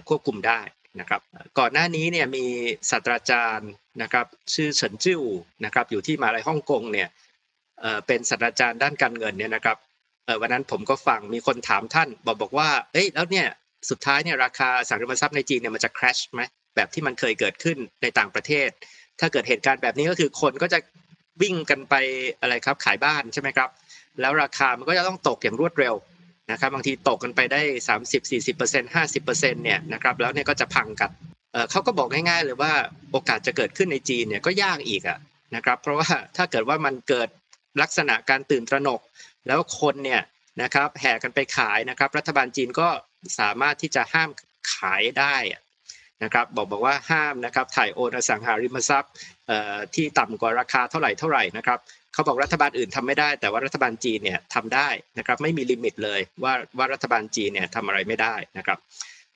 ควบคุมได้นะครับก่อนหน้านี้เนี่ยมีศาสตราจารย์นะครับชื่อเฉินจิ้วนะครับอยู่ที่มหาลัยฮ่องกงเนี่ยเป็นศาสตราจารย์ด้านการเงินเนี่ยนะครับวันนั้นผมก็ฟังมีคนถามท่าน บอกบอกว่าเอ้ยแล้วเนี่ยสุดท้ายเนี่ยราคาสังหาริมทรัพย์ในจีนเนี่ยมันจะ crash ไหมแบบที่มันเคยเกิดขึ้นในต่างประเทศ ถ้าเกิดเหตุการณ์แบบนี้ก็คือคนก็จะ วิ่งกันไปอะไรครับขายบ้านใช่ไหมครับ แล้วราคามันก็จะต้องตกอย่างรวดเร็วนะครับบางทีตกกันไปได้ 30 40เปอร์เซ็นต์50เปอร์เซ็นต์เนี่ยนะครับแล้วเนี่ยก็จะพังกันเขาก็บอกง่ายๆเลยว่าโอกาสจะเกิดขึ้นในจีนเนี่ยก็ยากอีกอะนะครับเพราะว่าถ้าเกิดว่ามันเกิดลักษณะการตื่นตระหนก แล้วคนเนี่ยนะครับแห่กันไปขายนะครับ รัฐบาลจีนก็สามารถที่จะห้ามขายได้ นะครับบอกบอกว่าห้ามนะครับถ่ายโอนอสังหาริมทรัพย์ที่ต่ำกว่าราคาเท่าไหร่เท่าไหร่นะครับเขาบอกรัฐบาลอื่นทำไม่ได้ แต่ว่ารัฐบาลจีนเนี่ยทำได้นะครับไม่มีลิมิตเลยว่าว่ารัฐบาลจีนเนี่ยทำอะไรไม่ได้นะครับ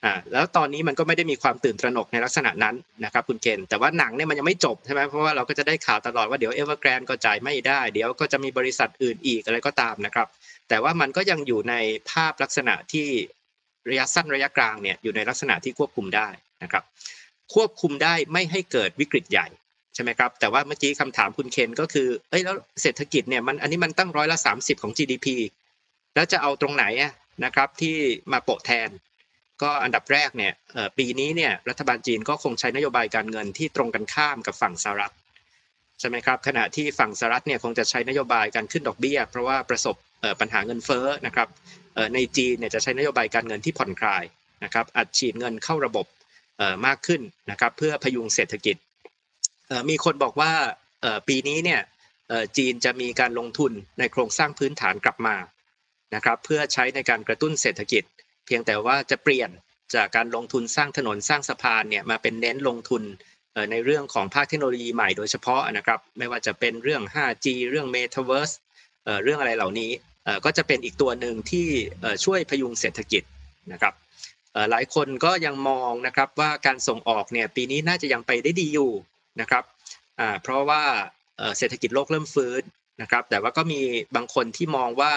อ่าแล้วตอนนี้มันก็ไม่ได้มีความตื่นตระหนกในลักษณะนั้นนะครับคุณเคนแต่ว่าหนังเนี่ยมันยังไม่จบใช่ไหมเพราะว่าเราก็จะได้ข่าวตลอดว่าเดี๋ยวเอเวอร์แกรนก็จ่ายไม่ได้ เดี๋ยวก็จะมีบริษัทอื่นอีกอะไรก็ตามนะครับ แต่ว่ามันก็ยังอยู่ในภาพลักษณะที่ระยะสั้นระยะกลางเนี่ยอยู่ในลักษณะที่ควบคุมได้นะครับ ควบคุมได้ไม่ให้เกิดวิกฤตใหญ่ใช่ไหมครับ แต่ว่าเมื่อกี้คำถามคุณเคนก็คือเอ้ยแล้วเศรษฐกิจเนี่ยมันอันนี้มันตั้งร้อยละสามสิบของ GDP แล้วจะเอาตรงไหนนะครับที่มาโปะแทน ก็อันดับแรกเนี่ยปีนี้เนี่ยรัฐบาลจีนก็คงใช้นโยบายการเงินที่ตรงกันข้ามกับฝั่งสหรัฐใช่ไหมครับขณะที่ฝั่งสหรัฐเนี่ยคงจะใช้นโยบายการขึ้นดอกเบี้ย เพราะว่าประสบปัญหาเงินเฟ้อนะครับในจีนเนี่ยจะใช้นโยบายการเงินที่ผ่อนคลายนะครับอัดฉีดเงินเข้าระบบ มากขึ้นนะครับเพื่อพยุงเศรษฐกิจมีคนบอกว่าปีนี้เนี่ยจีนจะมีการลงทุนในโครงสร้างพื้นฐานกลับมานะครับเพื่อใช้ในการกระตุ้นเศรษฐกิจ เพียงแต่ว่าจะเปลี่ยนจากการลงทุนสร้างถนนสร้างสะพานเนี่ยมาเป็นเน้นลงทุนในเรื่องของภาคเทคโนโลยีใหม่โดยเฉพาะนะครับไม่ว่าจะเป็นเรื่อง 5G เรื่อง Metaverse เอ่อเรื่องอะไรเหล่านี้ก็จะเป็นอีกตัวหนึ่งที่ช่วยพยุงเศรษฐกิจนะครับ หลายคนก็ยังมองนะครับว่าการส่งออกเนี่ยปีนี้น่าจะยังไปได้ดีอยู่นะครับเพราะว่าเศรษฐกิจโลกเริ่มฟื้นนะครับ แต่ว่าก็มีบางคนที่มองว่า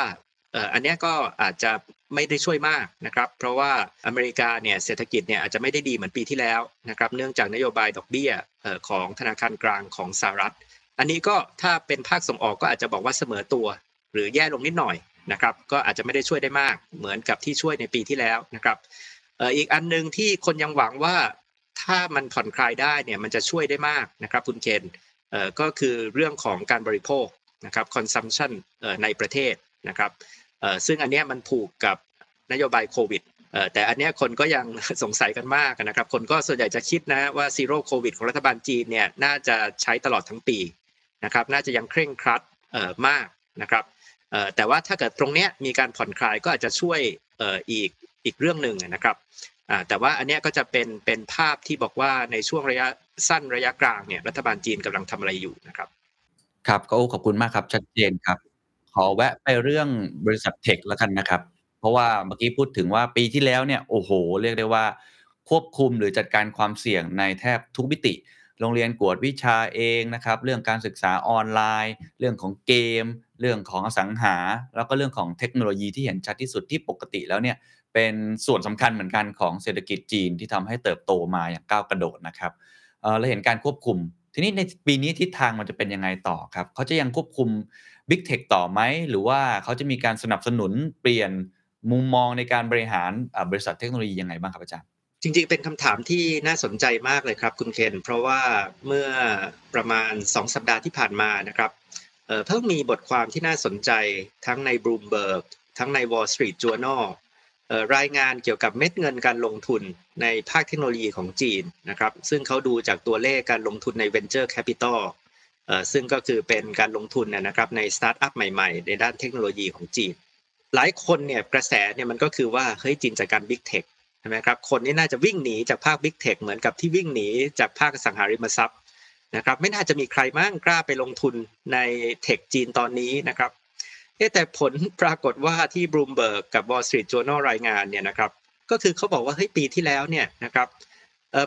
อันนี้ก็อาจจะไม่ได้ช่วยมากนะครับ เพราะว่าอเมริกาเนี่ยเศรษฐกิจเนี่ยอาจจะไม่ได้ดีเหมือนปีที่แล้วนะครับ เนื่องจากนโยบายดอกเบี้ยของธนาคารกลางของสหรัฐ อันนี้ก็ถ้าเป็นภาคส่งออกก็อาจจะบอกว่าเสมอตัว หรือแย่ลงนิดหน่อยนะครับ ก็อาจจะไม่ได้ช่วยได้มากเหมือนกับที่ช่วยในปีที่แล้วนะครับ อีกอันหนึ่งที่คนยังหวังว่าถ้ามันผ่อนคลายได้เนี่ยมันจะช่วยได้มากนะครับคุณเคนเอ่อก็คือเรื่องของการบริโภคนะครับ consumption เอ่อในประเทศนะครับเอ่อซึ่งอันเนี้ยมันผูกกับนโยบายโควิดเอ่อแต่อันเนี้ยคนก็ยังสงสัยกันมากนะครับ คนก็ส่วนใหญ่จะคิดนะว่าซีโร่โควิดของรัฐบาลจีนเนี่ยน่าจะใช้ตลอดทั้งปีนะครับ น่าจะยังเคร่งครัดเอ่อมากนะครับเอ่อแต่ว่าถ้าเกิดตรงเนี้ยมีการผ่อนคลายก็อาจจะช่วยเอ่ออีก อีกเรื่องหนึ่งนะครับแต่ว่าอันนี้ก็จะเป็นเป็นภาพที่บอกว่าในช่วงระยะสั้นระยะกลางเนี่ยรัฐบาลจีนกำลังทำอะไรอยู่นะครับครับก็ขอบคุณมากครับชัดเจนครับ ขอแวะไปเรื่องบริษัทเทคแล้วกันนะครับ เพราะว่าเมื่อกี้พูดถึงว่าปีที่แล้วเนี่ยโอ้โห เรียกได้ว่า ควบคุมหรือจัดการความเสี่ยงในแทบทุกมิติ โรงเรียนกวดวิชาเองนะครับ เรื่องการศึกษาออนไลน์ เรื่องของเกม เรื่องของอสังหา แล้วก็เรื่องของเทคโนโลยีที่เห็นชัดที่สุดที่ปกติแล้วเนี่ย เป็นส่วนสำคัญเหมือนกันของเศรษฐกิจจีนที่ทำให้เติบโตมาอย่างก้าวกระโดดนะครับเออเราเห็นการควบคุม ทีนี้ในปีนี้ทิศทางมันจะเป็นยังไงต่อครับเขาจะยังควบคุม Big Tech ต่อไหม หรือว่าเขาจะมีการสนับสนุนเปลี่ยนมุมมองในการบริหารบริษัทเทคโนโลยียังไงบ้างครับอาจารย์จริงๆ เป็นคำถามที่น่าสนใจมากเลยครับคุณเคน เพราะว่าเมื่อประมาณ 2 สัปดาห์ที่ผ่านมานะครับเออเพิ่งมีบทความที่น่าสนใจทั้งใน Bloomberg ทั้งใน Wall Street Journal เอ่อ รายงานเกี่ยวกับเม็ดเงินการลงทุนในภาคเทคโนโลยีของจีนนะครับ ซึ่งเขาดูจากตัวเลขการลงทุนใน Venture Capital เอ่อซึ่งก็คือเป็นการลงทุนนะครับในสตาร์ทอัพใหม่ๆ ในด้านเทคโนโลยีของจีน หลายคนเนี่ยกระแสเนี่ยมันก็คือว่าเฮ้ยจีนจัดการ Big Tech ใช่ไหมครับคนนี่น่าจะวิ่งหนีจากภาค Big Tech เหมือนกับที่วิ่งหนีจากภาคสังหาริมทรัพย์นะครับไม่น่าจะมีใครมั่งกล้าไปลงทุนในเทคจีนตอนนี้นะครับ เอ๊แต่ผลปรากฏว่าที่ Bloomberg กับ Wall Street Journal รายงานเนี่ยนะครับ ก็คือเขาบอกว่าเฮ้ยปีที่แล้วเนี่ยนะครับ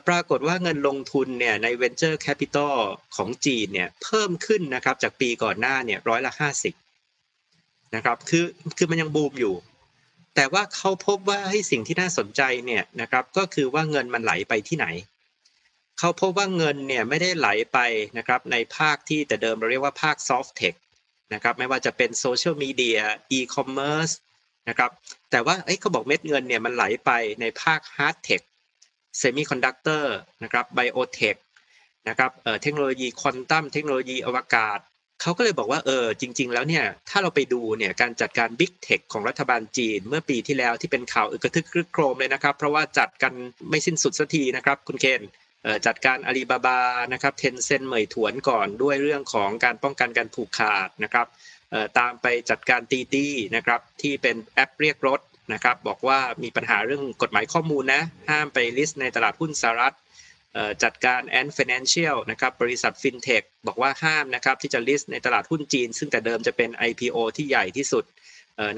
ปรากฏว่าเงินลงทุนเนี่ยใน Venture Capital ของจีนเนี่ยเพิ่มขึ้นนะครับจากปีก่อนหน้าเนี่ยร้อยละห้าสิบนะครับคือคือมันยังบูมอยู่ แต่ว่าเขาพบว่าให้สิ่งที่น่าสนใจเนี่ยนะครับก็คือว่าเงินมันไหลไปที่ไหน เขาพบว่าเงินเนี่ยไม่ได้ไหลไปนะครับในภาคที่แต่เดิมเราเรียกว่าภาค soft tech นะครับไม่ว่าจะเป็นโซเชียลมีเดีย e-commerce นะครับแต่ว่าเขาบอกเม็ดเงินเนี่ยมันไหลไปในภาค hard tech semiconductor นะครับ biotech นะครับเทคโนโลยีควอนตัมเทคโนโลยีอวกาศเขาก็เลยบอกว่าเออจริง ๆ แล้วเนี่ยถ้าเราไปดูเนี่ยการจัดการ Big Tech ของรัฐบาลจีน เมื่อปีที่แล้วที่เป็นข่าวอึกกระทึกครึกโครมเลยนะครับ เพราะว่าจัดกันไม่สิ้นสุดสักทีนะครับคุณเคน จัดการอาลีบาบานะครับเทนเซนเหมยถวนก่อนด้วยเรื่องของการป้องกันการผูกขาดนะครับตามไปจัดการตีดีนะครับที่เป็นแอปเรียกรถนะครับบอกว่ามีปัญหาเรื่องกฎหมายข้อมูลนะห้ามไปลิสต์ในตลาดหุ้นสหรัฐจัดการ Ant Financial นะครับบริษัท FinTech บอกว่าห้ามนะครับที่จะ list ในตลาดหุ้นจีน ซึ่งแต่เดิมจะเป็น IPO ที่ใหญ่ที่สุด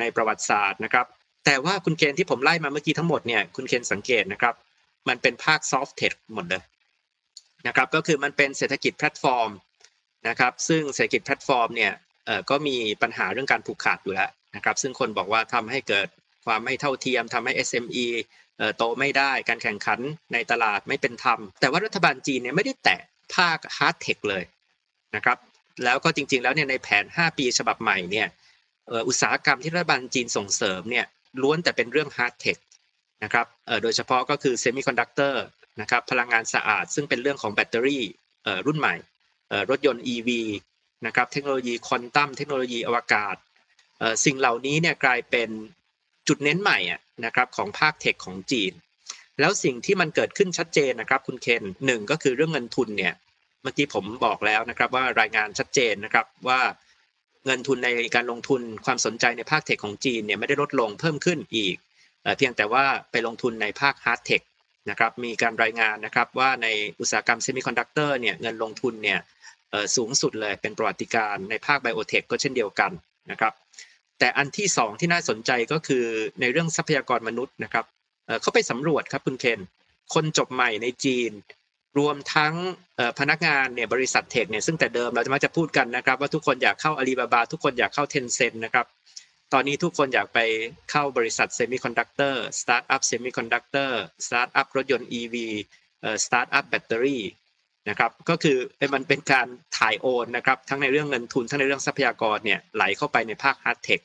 ในประวัติศาสตร์นะครับแต่ว่าคุณเคนที่ผมไล่มาเมื่อกี้ทั้งหมดเนี่ยคุณเคนสังเกตนะครับมันเป็นภาค Soft Tech หมดเลย นะครับก็คือมันเป็นเศรษฐกิจแพลตฟอร์มนะครับซึ่งเศรษฐกิจแพลตฟอร์มเนี่ยก็มีปัญหาเรื่องการผูกขาดอยู่แล้วนะครับซึ่งคนบอกว่าทำให้เกิดความไม่เท่าเทียมทำให้ SME เอ่อโตไม่ได้การแข่งขันในตลาดไม่เป็นธรรม แต่ว่ารัฐบาลจีนเนี่ยไม่ได้แตะภาค Hard Tech เลยนะครับแล้วก็จริงๆแล้วเนี่ยในแผน 5 ปีฉบับใหม่เนี่ยอุตสาหกรรมที่รัฐบาลจีนส่งเสริมเนี่ยล้วนแต่เป็นเรื่อง Hard Tech นะครับโดยเฉพาะก็คือเซมิคอนดักเตอร์ นะครับพลังงานสะอาด ซึ่งเป็นเรื่องของแบตเตอรี่รุ่นใหม่รถยนต์ EV นะครับเทคโนโลยีควอนตัมเทคโนโลยีอวกาศสิ่งเหล่านี้เนี่ยกลายเป็นจุดเน้นใหม่อะนะครับของภาค tech ของจีน แล้วสิ่งที่มันเกิดขึ้นชัดเจนนะครับคุณเคนหนึ่งก็คือเรื่องเงินทุนเนี่ยเมื่อกี้ผมบอกแล้วนะครับว่ารายงานชัดเจนนะครับว่าเงินทุนในการลงทุนความสนใจในภาค tech ของจีนเนี่ยไม่ได้ลดลงเพิ่มขึ้นอีก เพียงแต่ว่าไปลงทุนในภาค hard tech นะครับมีการรายงานนะครับว่าในอุตสาหกรรมเซมิคอนดักเตอร์เนี่ยเงินลงทุนเนี่ยสูงสุดเลยเป็นประวัติการณ์ในภาค biotech ก็เช่นเดียวกันนะครับแต่อันที่สองที่น่าสนใจก็คือในเรื่องทรัพยากรมนุษย์นะครับเขาไปสำรวจครับคุณเคนคนจบใหม่ในจีน รวมทั้งพนักงานเนี่ยบริษัท tech เนี่ยซึ่งแต่เดิมเราจะมักจะพูดกันนะครับ ว่าทุกคนอยากเข้าอาลีบาบาทุกคนอยากเข้าเทนเซ็นต์นะครับ ตอนนี้ทุกคนอยากไปเข้าบริษัทเซมิคอนดักเตอร์สตาร์ทอัพเซมิคอนดักเตอร์สตาร์ทอัพรถยนต์ EV เอ่อสตาร์ทอัพแบตเตอรี่นะครับก็คือมันเป็นการถ่ายโอนนะครับทั้งในเรื่องเงินทุนทั้งในเรื่องทรัพยากรเนี่ยไหลเข้าไปในภาค hard tech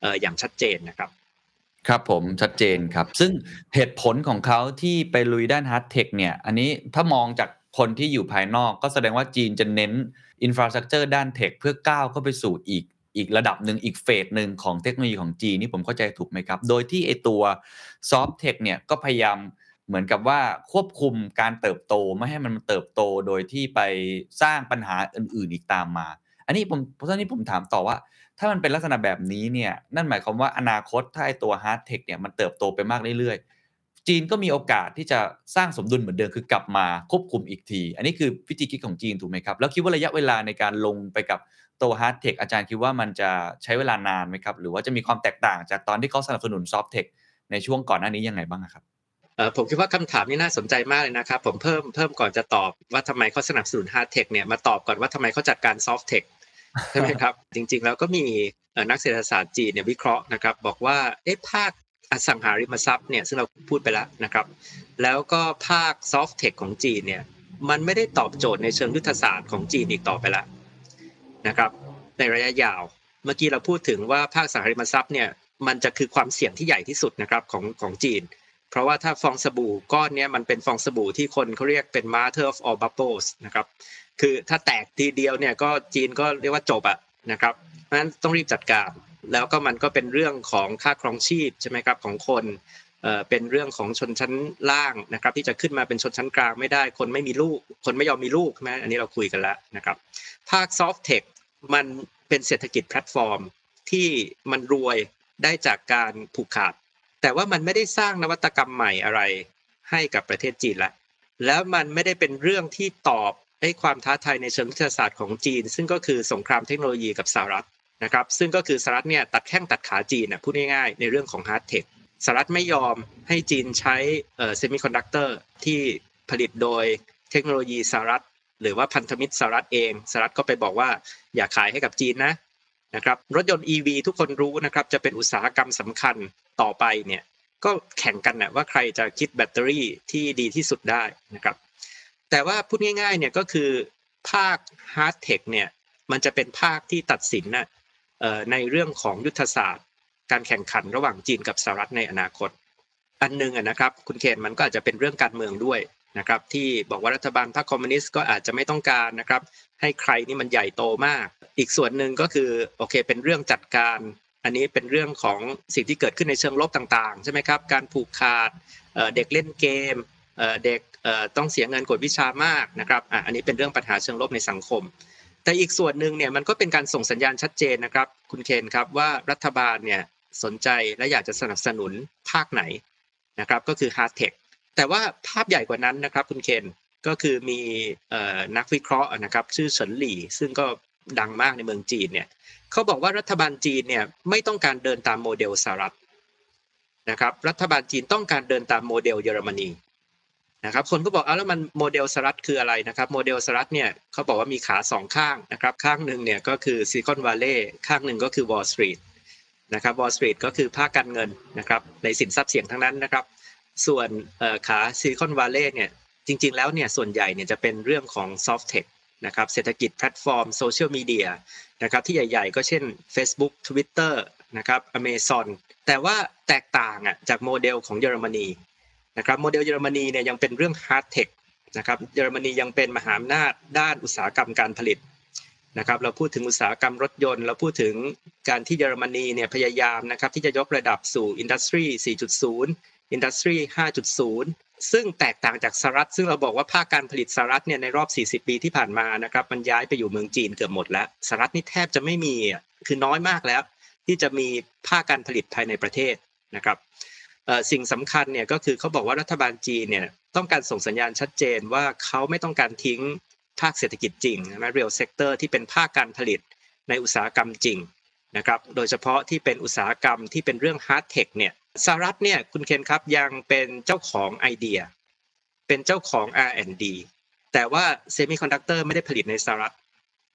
เอ่ออย่างชัดเจนนะครับครับผมชัดเจนครับ ซึ่งเหตุผลของเขาที่ไปลุยด้าน hard tech เนี่ยอันนี้ถ้ามองจากคนที่อยู่ภายนอกก็แสดงว่าจีนจะเน้น infrastructure ด้าน tech เพื่อก้าวเข้าไปสู่อีก อีกระดับหนึ่งอีกเฟสหนึ่งของเทคโนโลยีของจีนนี่ผมเข้าใจถูกไหมครับ โดยที่ไอตัวsoft tech เนี่ยก็พยายามเหมือนกับว่าควบคุมการเติบโตไม่ให้มันเติบโตโดยที่ไปสร้างปัญหาอื่นๆอีกตามมา อันนี้ผมเพราะฉะนั้นนี่ผมถามต่อว่า ถ้ามันเป็นลักษณะแบบนี้เนี่ยนั่นหมายความว่าอนาคตถ้าไอตัว hard tech เนี่ยมันเติบโตไปมากเรื่อยๆ จีนก็มีโอกาสที่จะสร้างสมดุลเหมือนเดิมคือกลับมาควบคุมอีกที อันนี้คือวิธีคิดของจีนถูกไหมครับ แล้วคิดว่าระยะเวลาในการลงไปกับโต hard tech อาจารย์คิดว่ามันจะใช้เวลานานไหมครับ หรือว่าจะมีความแตกต่างจากตอนที่เขาสนับสนุน soft tech ในช่วงก่อนหน้านี้ยังไงบ้างครับผมคิดว่าคำถามนี้น่าสนใจมากเลยนะครับ ผมเพิ่มเพิ่มก่อนจะตอบว่าทำไมเขาสนับสนุน hard tech เนี่ยมาตอบก่อนว่าทำไมเขาจัดการ soft tech ใช่ไหมครับ จริงๆแล้วก็มีนักเศรษฐศาสตร์จีนเนี่ยวิเคราะห์นะครับ บอกว่าเอ๊ะภาค อสังหาริมทรัพย์เนี่ยซึ่งเราพูดไปแล้วนะครับ แล้วก็ภาค soft tech ของจีนเนี่ยมันไม่ได้ตอบโจทย์ในเชิงยุทธศาสตร์ของจีนอีกต่อไปแล้วนะครับ ในระยะยาว เมื่อกี้เราพูดถึงว่าภาคสังหาริมทรัพย์เนี่ยมันจะคือความเสี่ยงที่ใหญ่ที่สุดนะครับของของจีน เพราะว่าถ้าฟองสบู่ก้อนเนี้ยมันเป็นฟองสบู่ที่คนเขาเรียกเป็น mother of all bubbles นะครับคือถ้าแตกทีเดียวเนี่ยก็จีนก็เรียกว่าจบอะนะครับเพราะฉะนั้นต้องรีบจัดการ แล้วก็มันก็เป็นเรื่องของค่าครองชีพใช่ไหมครับของคนเป็นเรื่องของชนชั้นล่างนะครับที่จะขึ้นมาเป็นชนชั้นกลางไม่ได้ คนไม่มีลูก คนไม่ยอมมีลูกใช่ไหมอันนี้เราคุยกันแล้วนะครับภาค soft tech มันเป็นเศรษฐกิจแพลตฟอร์มที่มันรวยได้จากการผูกขาด แต่ว่ามันไม่ได้สร้างนวัตกรรมใหม่อะไรให้กับประเทศจีนละแล้วมันไม่ได้เป็นเรื่องที่ตอบให้ความท้าทายในเชิงยุทธศาสตร์ของจีน ซึ่งก็คือสงครามเทคโนโลยีกับสหรัฐ นะครับซึ่งก็คือสหรัฐเนี่ยตัดแข้งตัดขาจีนนะพูดง่ายๆ ในเรื่องของ hard tech สหรัฐไม่ยอมให้จีนใช้เซมิคอนดักเตอร์ที่ผลิตโดยเทคโนโลยีสหรัฐ หรือว่าพันธมิตรสหรัฐเองสหรัฐก็ไปบอกว่าอย่าขายให้กับจีนนะนะครับรถยนต์ EV ทุกคนรู้นะครับจะเป็นอุตสาหกรรมสำคัญต่อไปเนี่ยก็แข่งกันนะว่าใครจะคิดแบตเตอรี่ที่ดีที่สุดได้นะครับแต่ว่าพูดง่ายๆเนี่ยก็คือภาค Hard Tech เนี่ยมันจะเป็นภาคที่ตัดสินนะเอ่อ ในเรื่องของยุทธศาสตร์ การแข่งขันระหว่างจีนกับสหรัฐในอนาคต อันหนึงนะครับคุณเคนมันก็อาจจะเป็นเรื่องการเมืองด้วยนะครับที่บอกว่ารัฐบาลพรรคคอมมิวนิสต์ก็อาจจะไม่ต้องการนะครับให้ใครนี่มันใหญ่โตมาก อีกส่วนหนึ่งก็คือโอเคเป็นเรื่องจัดการ อันนี้เป็นเรื่องของสิ่งที่เกิดขึ้นในเชิงลบต่างๆใช่ไหมครับการผูกขาดเด็กเล่นเกมเด็กต้องเสียเงินกดวิชามากนะครับอันนี้เป็นเรื่องปัญหาเชิงลบในสังคม แต่อีกส่วนหนึ่งเนี่ยมันก็เป็นการส่งสัญญาณชัดเจนนะครับ คุณเคนครับว่ารัฐบาลเนี่ยสนใจและอยากจะสนับสนุนภาคไหนนะครับ ก็คือ hard tech แต่ว่าภาพใหญ่กว่านั้นนะครับ คุณเคนก็คือมีนักวิเคราะห์นะครับ ชื่อเฉินหลี่ ซึ่งก็ดังมากในเมืองจีนเนี่ยเขาบอกว่ารัฐบาลจีนเนี่ยไม่ต้องการเดินตามโมเดลสหรัฐนะครับ รัฐบาลจีนต้องการเดินตามโมเดลเยอรมนี นะครับคนก็บอกเอาแล้วมันโมเดลสหรัฐคืออะไรนะครับโมเดลสหรัฐเนี่ยเขาบอกว่ามีขาสองข้างนะครับข้างหนึ่งเนี่ยก็คือซิลิคอนวัลเลย์ข้างหนึ่งก็คือวอลล์สตรีทนะครับวอลล์สตรีทก็คือภาคการเงินนะครับในสินทรัพย์เสี่ยงทั้งนั้นนะครับ ส่วนขาซิลิคอนวัลเลย์เนี่ยจริงๆแล้วเนี่ยส่วนใหญ่เนี่ยจะเป็นเรื่องของ soft tech นะครับเศรษฐกิจแพลตฟอร์มโซเชียลมีเดียนะครับที่ใหญ่ๆ ก็เช่น Facebook Twitter นะครับ Amazon แต่ว่าแตกต่างอะจากโมเดลของเยอรมนี นะครับโมเดลเยอรมนีเนี่ยยังเป็นเรื่อง hard tech นะครับเยอรมนียังเป็นมหาอำนาจด้านอุตสาหกรรมการผลิตนะครับเราพูดถึงอุตสาหกรรมรถยนต์เราพูดถึงการที่เยอรมนีเนี่ยพยายามนะครับที่จะยกระดับสู่ industry 4.0 industry 5.0 ซึ่งแตกต่างจากสหรัฐ ซึ่งเราบอกว่าภาคการผลิตสหรัฐเนี่ยในรอบ 40 ปีที่ผ่านมานะครับมันย้ายไปอยู่เมืองจีนเกือบหมดแล้วสหรัฐนี่แทบจะไม่มีคือน้อยมากแล้ว ที่จะมีภาคการผลิตภายในประเทศนะครับ สิ่งสำคัญเนี่ยก็คือเขาบอกว่ารัฐบาลจีนเนี่ยต้องการส่งสัญญาณชัดเจนว่าเขาไม่ต้องการทิ้งภาคเศรษฐกิจจริงนะ real sector ที่เป็นภาคการผลิตในอุตสาหกรรมจริงนะครับ โดยเฉพาะที่เป็นอุตสาหกรรมที่เป็นเรื่อง hard tech เนี่ยสหรัฐเนี่ยคุณเคนครับยังเป็นเจ้าของไอเดีย เป็นเจ้าของ R&D แต่ว่าเซมิคอนดักเตอร์ไม่ได้ผลิตในสหรัฐ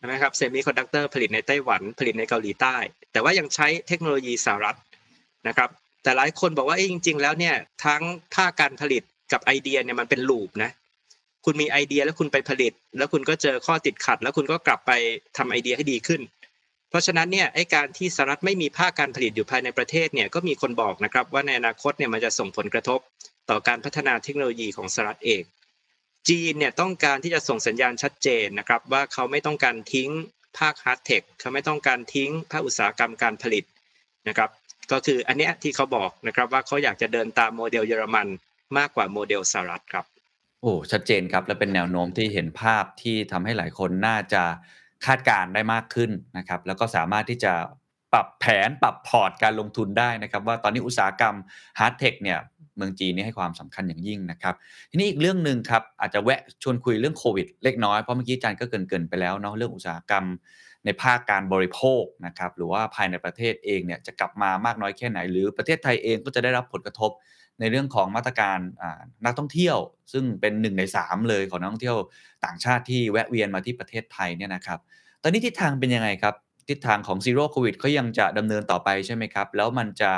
นะครับเซมิคอนดักเตอร์ผลิตในไต้หวัน ผลิตในเกาหลีใต้ แต่ว่ายังใช้เทคโนโลยีสหรัฐนะครับ แต่หลายคนบอกว่าจริง ๆ แล้วเนี่ยทั้งภาคการผลิตกับไอเดียเนี่ยมันเป็น loop นะคุณมีไอเดียแล้วคุณไปผลิต แล้วคุณก็เจอข้อติดขัด แล้วคุณก็กลับไปทำไอเดียให้ดีขึ้น เพราะฉะนั้นเนี่ยไอการที่สหรัฐไม่มีภาคการผลิตอยู่ภายในประเทศเนี่ยก็มีคนบอกนะครับว่าในอนาคตเนี่ยมันจะส่งผลกระทบต่อการพัฒนาเทคโนโลยีของสหรัฐเอง จีนเนี่ยต้องการที่จะส่งสัญญาณชัดเจนนะครับว่าเขาไม่ต้องการทิ้งภาค hard tech เขาไม่ต้องการทิ้งภาคอุตสาหกรรมการผลิตนะครับ ก็คืออันเนี้ยที่เขาบอกนะครับว่าเขาอยากจะเดินตามโมเดลเยอรมันมากกว่าโมเดลสหรัฐครับโอ้ชัดเจนครับ และเป็นแนวโน้มที่เห็นภาพที่ทำให้หลายคนน่าจะคาดการณ์ได้มากขึ้นนะครับ แล้วก็สามารถที่จะปรับแผนปรับพอร์ตการลงทุนได้นะครับ ว่าตอนนี้อุตสาหกรรมhard tech เนี่ยเมืองจีนนี่ให้ความสำคัญอย่างยิ่งนะครับ ทีนี้อีกเรื่องหนึ่งครับอาจจะแวะชวนคุยเรื่องโควิดเล็กน้อยเพราะเมื่อกี้อาจารย์ก็เกินไปแล้วเนาะเรื่องอุตสาหกรรม ในภาคการบริโภคนะครับหรือว่าภายในประเทศเองเนี่ยจะกลับมามากน้อยแค่ไหน หรือประเทศไทยเองก็จะได้รับผลกระทบในเรื่องของมาตรการนักท่องเที่ยว ซึ่งเป็นหนึ่งใน 3 เลยของนักท่องเที่ยวต่างชาติที่แวะเวียนมาที่ประเทศไทยเนี่ยนะครับตอนนี้ทิศทางเป็นยังไงครับ ทิศทางของ zero COVID เขายังจะดำเนินต่อไปใช่ไหมครับ แล้วมันจะ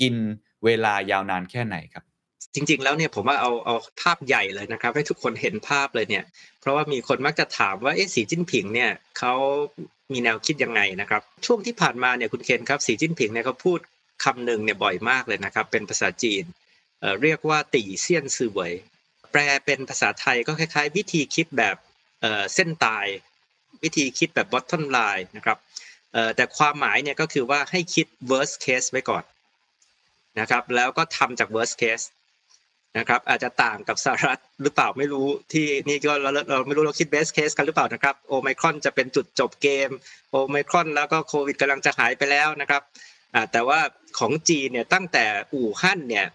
กินเวลายาวนานแค่ไหนครับจริง ๆ แล้วเนี่ยผมว่าเอาเอาภาพใหญ่เลยนะครับ ให้ทุกคนเห็นภาพเลยเนี่ย เพราะว่ามีคนมักจะถามว่าเอ๊ะสีจิ้นผิงเนี่ยเขา มีแนวคิดยังไงนะครับ ช่วงที่ผ่านมาเนี่ยคุณเคนครับสีจิ้นผิงเนี่ยเขาพูดคำหนึ่งเนี่ยบ่อยมากเลยนะครับ เป็นภาษาจีนเเรียกว่าตีเซียนซือเวยแปลเป็นภาษาไทยก็คล้าย ๆ วิธีคิดแบบเส้นตาย วิธีคิดแบบ bottom line นะครับแต่ความหมายเนี่ยก็คือว่าให้คิด worst case ไว้ก่อนนะครับแล้วก็ทำจาก worst case นะครับ อาจจะต่างกับสหรัฐหรือเปล่าไม่รู้ที่นี่ก็เราเราไม่รู้เราคิด best case กันหรือเปล่านะครับโอไมครอนจะเป็นจุดจบเกมโอไมครอนแล้วก็โควิดกำลังจะหายไปแล้วนะครับแต่ว่าของจีนเนี่ยตั้งแต่อู่ฮั่นเนี่ย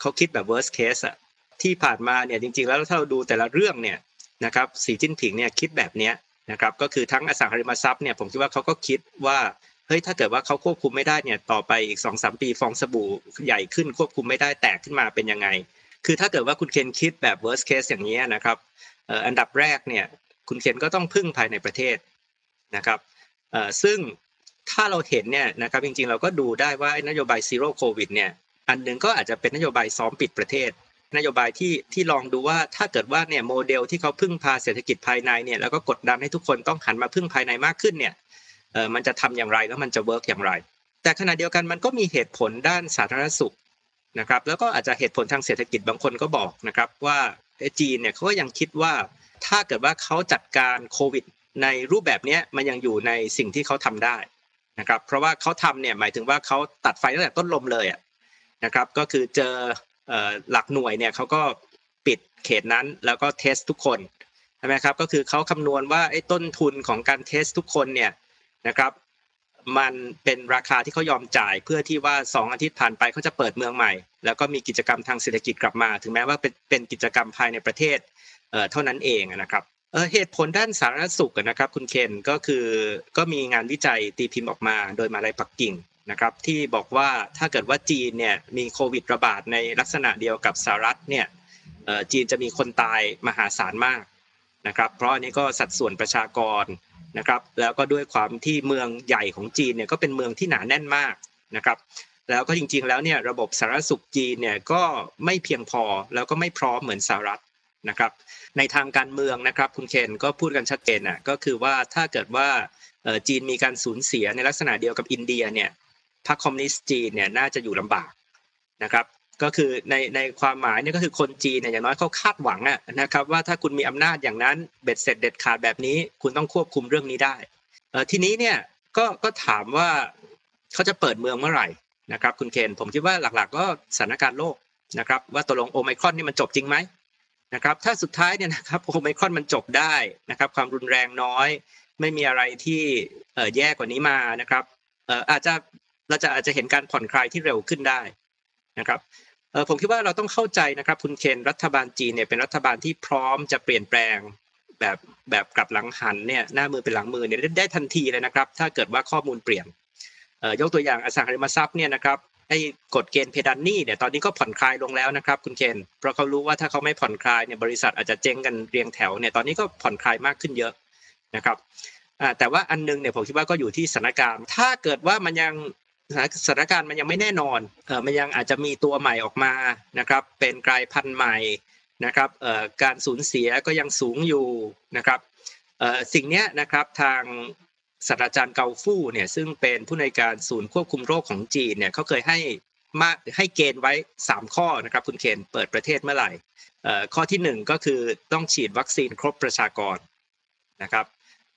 เขาคิดแบบ worst case อะที่ผ่านมาเนี่ยจริง ๆ แล้วถ้าเราดูแต่ละเรื่องเนี่ยนะครับสีจิ้นผิงเนี่ยคิดแบบเนี้ยนะครับก็คือทั้งอสังหาริมทรัพย์เนี่ยผมคิดว่าเขาก็คิดว่าเฮ้ยถ้าเกิดว่าเขาควบคุมไม่ได้เนี่ยต่อไปอีกสองสามปีฟองสบู่ใหญ่ขึ้นควบคุมไม่ได้แตกขึ้นมาเป็นยังไง คือถ้าเกิดว่าคุณเคนคิดแบบ worst case อย่างนี้นะครับอันดับแรกเนี่ยคุณเคนก็ต้องพึ่งภายในประเทศนะครับซึ่งถ้าเราเห็นเนี่ยนะครับจริงๆเราก็ดูได้ว่านโยบาย zero COVID เนี่ยอันหนึ่งก็อาจจะเป็นนโยบายซ้อมปิดประเทศ นโยบายที่ที่ลองดูว่าถ้าเกิดว่าเนี่ยโมเดลที่เขาพึ่งพาเศรษฐกิจภายในเนี่ยแล้วก็กดดันให้ทุกคนต้องหันมาพึ่งภายในมากขึ้นเนี่ยมันจะทำอย่างไรแล้วมันจะ work อย่างไร แต่ขณะเดียวกันมันก็มีเหตุผลด้านสาธารณสุข นะครับแล้วก็อาจจะเหตุผลทางเศรษฐกิจบางคนก็บอกนะครับว่าจีนเนี่ยเขาก็ยังคิดว่าถ้าเกิดว่าเขาจัดการโควิด ในรูปแบบนี้มันยังอยู่ในสิ่งที่เขาทำได้นะครับเพราะว่าเขาทำเนี่ยหมายถึงว่าเขาตัดไฟตั้งแต่ต้นลมเลยนะครับก็คือเจอหลักหน่วยเนี่ยเขาก็ปิดเขตนั้นแล้วก็ test ทุกคนใช่ไหมครับก็คือเขาคำนวณว่าไอ้ต้นทุนของการเทสทุกคนเนี่ยนะครับ มันเป็นราคาที่เขายอมจ่าย เพื่อที่ว่า 2 อาทิตย์ผ่านไปเขาจะเปิดเมืองใหม่ แล้วก็มีกิจกรรมทางเศรษฐกิจกลับมา ถึงแม้ว่าเป็นเป็นกิจกรรมภายในประเทศเอ่อเท่านั้นเองนะครับเอ่อเหตุผลด้านสาธารณสุขนะครับคุณเคนก็คือก็มีงานวิจัยตีพิมพ์ออกมาโดยมาลัยปักกิ่งนะครับที่บอกว่าถ้าเกิดว่าจีนเนี่ยมีโควิดระบาดในลักษณะเดียวกับสหรัฐเนี่ยเอ่อจีนจะมีคนตายมหาศาลมากนะครับเพราะอันนี้ก็สัดส่วนประชากร นะครับแล้วก็ด้วยความที่เมืองใหญ่ของจีนเนี่ยก็เป็นเมืองที่หนาแน่นมากนะครับแล้วก็จริงๆแล้วเนี่ยระบบสาธารณสุขจีนเนี่ยก็ไม่เพียงพอแล้วก็ไม่พร้อมเหมือนสหรัฐนะครับในทางการเมืองนะครับคุณเคนก็พูดกันชัดเจนอะก็คือว่าถ้าเกิดว่าจีนมีการสูญเสียในลักษณะเดียวกับอินเดียเนี่ยพรรคคอมมิวนิสต์จีนเนี่ยน่าจะอยู่ลำบากนะครับ ก็คือในในความหมายเนี่ยก็คือคนจีนเนี่ยอย่างน้อยเขาคาดหวังอะนะครับว่าถ้าคุณมีอำนาจอย่างนั้นเบ็ดเสร็จเด็ดขาดแบบนี้ คุณต้องควบคุมเรื่องนี้ได้เออทีนี้เนี่ยก็ก็ถามว่าเขาจะเปิดเมืองเมื่อไหร่นะครับ คุณเคนผมคิดว่าหลักๆ ก็สถานการณ์โลกนะครับ ว่าตกลงโอไมครอนนี่มันจบจริงไหมนะครับ ถ้าสุดท้ายเนี่ยนะครับโอไมครอนมันจบได้นะครับ ความรุนแรงน้อย ไม่มีอะไรที่เออแย่กว่านี้มานะครับเอออาจจะเราจะอาจจะเห็นการผ่อนคลายที่เร็วขึ้นได้นะครับ ผมคิดว่าเราต้องเข้าใจนะครับ คุณเคนรัฐบาลจีนเนี่ยเป็นรัฐบาลที่พร้อมจะเปลี่ยนแปลงแบบแบบกลับหลังหันเนี่ยหน้ามือเป็นหลังมือเนี่ยได้ทันทีเลยนะครับ ถ้าเกิดว่าข้อมูลเปลี่ยนยกตัวอย่างอสังหาริมทรัพย์เนี่ยนะครับไอ้กฎเกณฑ์เพดานหนี้เนี่ยตอนนี้ก็ผ่อนคลายลงแล้วนะครับคุณเคนเพราะเขารู้ว่าถ้าเขาไม่ผ่อนคลายเนี่ยบริษัทอาจจะเจ๊งกันเรียงแถวเนี่ยตอนนี้ก็ผ่อนคลายมากขึ้นเยอะนะครับแต่ว่าอันนึงเนี่ยผมคิดว่าก็อยู่ที่สถานการณ์ ถ้าเกิดว่ามันยัง สถานการณ์มันยังไม่แน่นอนเออมันยังอาจจะมีตัวใหม่ออกมานะครับ เป็นกลายพันธุ์ใหม่นะครับเอ่อการสูญเสียก็ยังสูงอยู่นะครับเอ่อสิ่งเนี้ยนะครับทางศาสตราจารย์เกาฟู่เนี่ยซึ่งเป็นผู้ในการศูนย์ควบคุมโรคของจีนเนี่ยเขาเคยให้มาให้เกณฑ์ไว้ 3 ข้อนะครับคุณเคนเปิดประเทศเมื่อไหร่เอ่อข้อที่ 1 ก็คือต้องฉีดวัคซีนครบประชากรนะครับ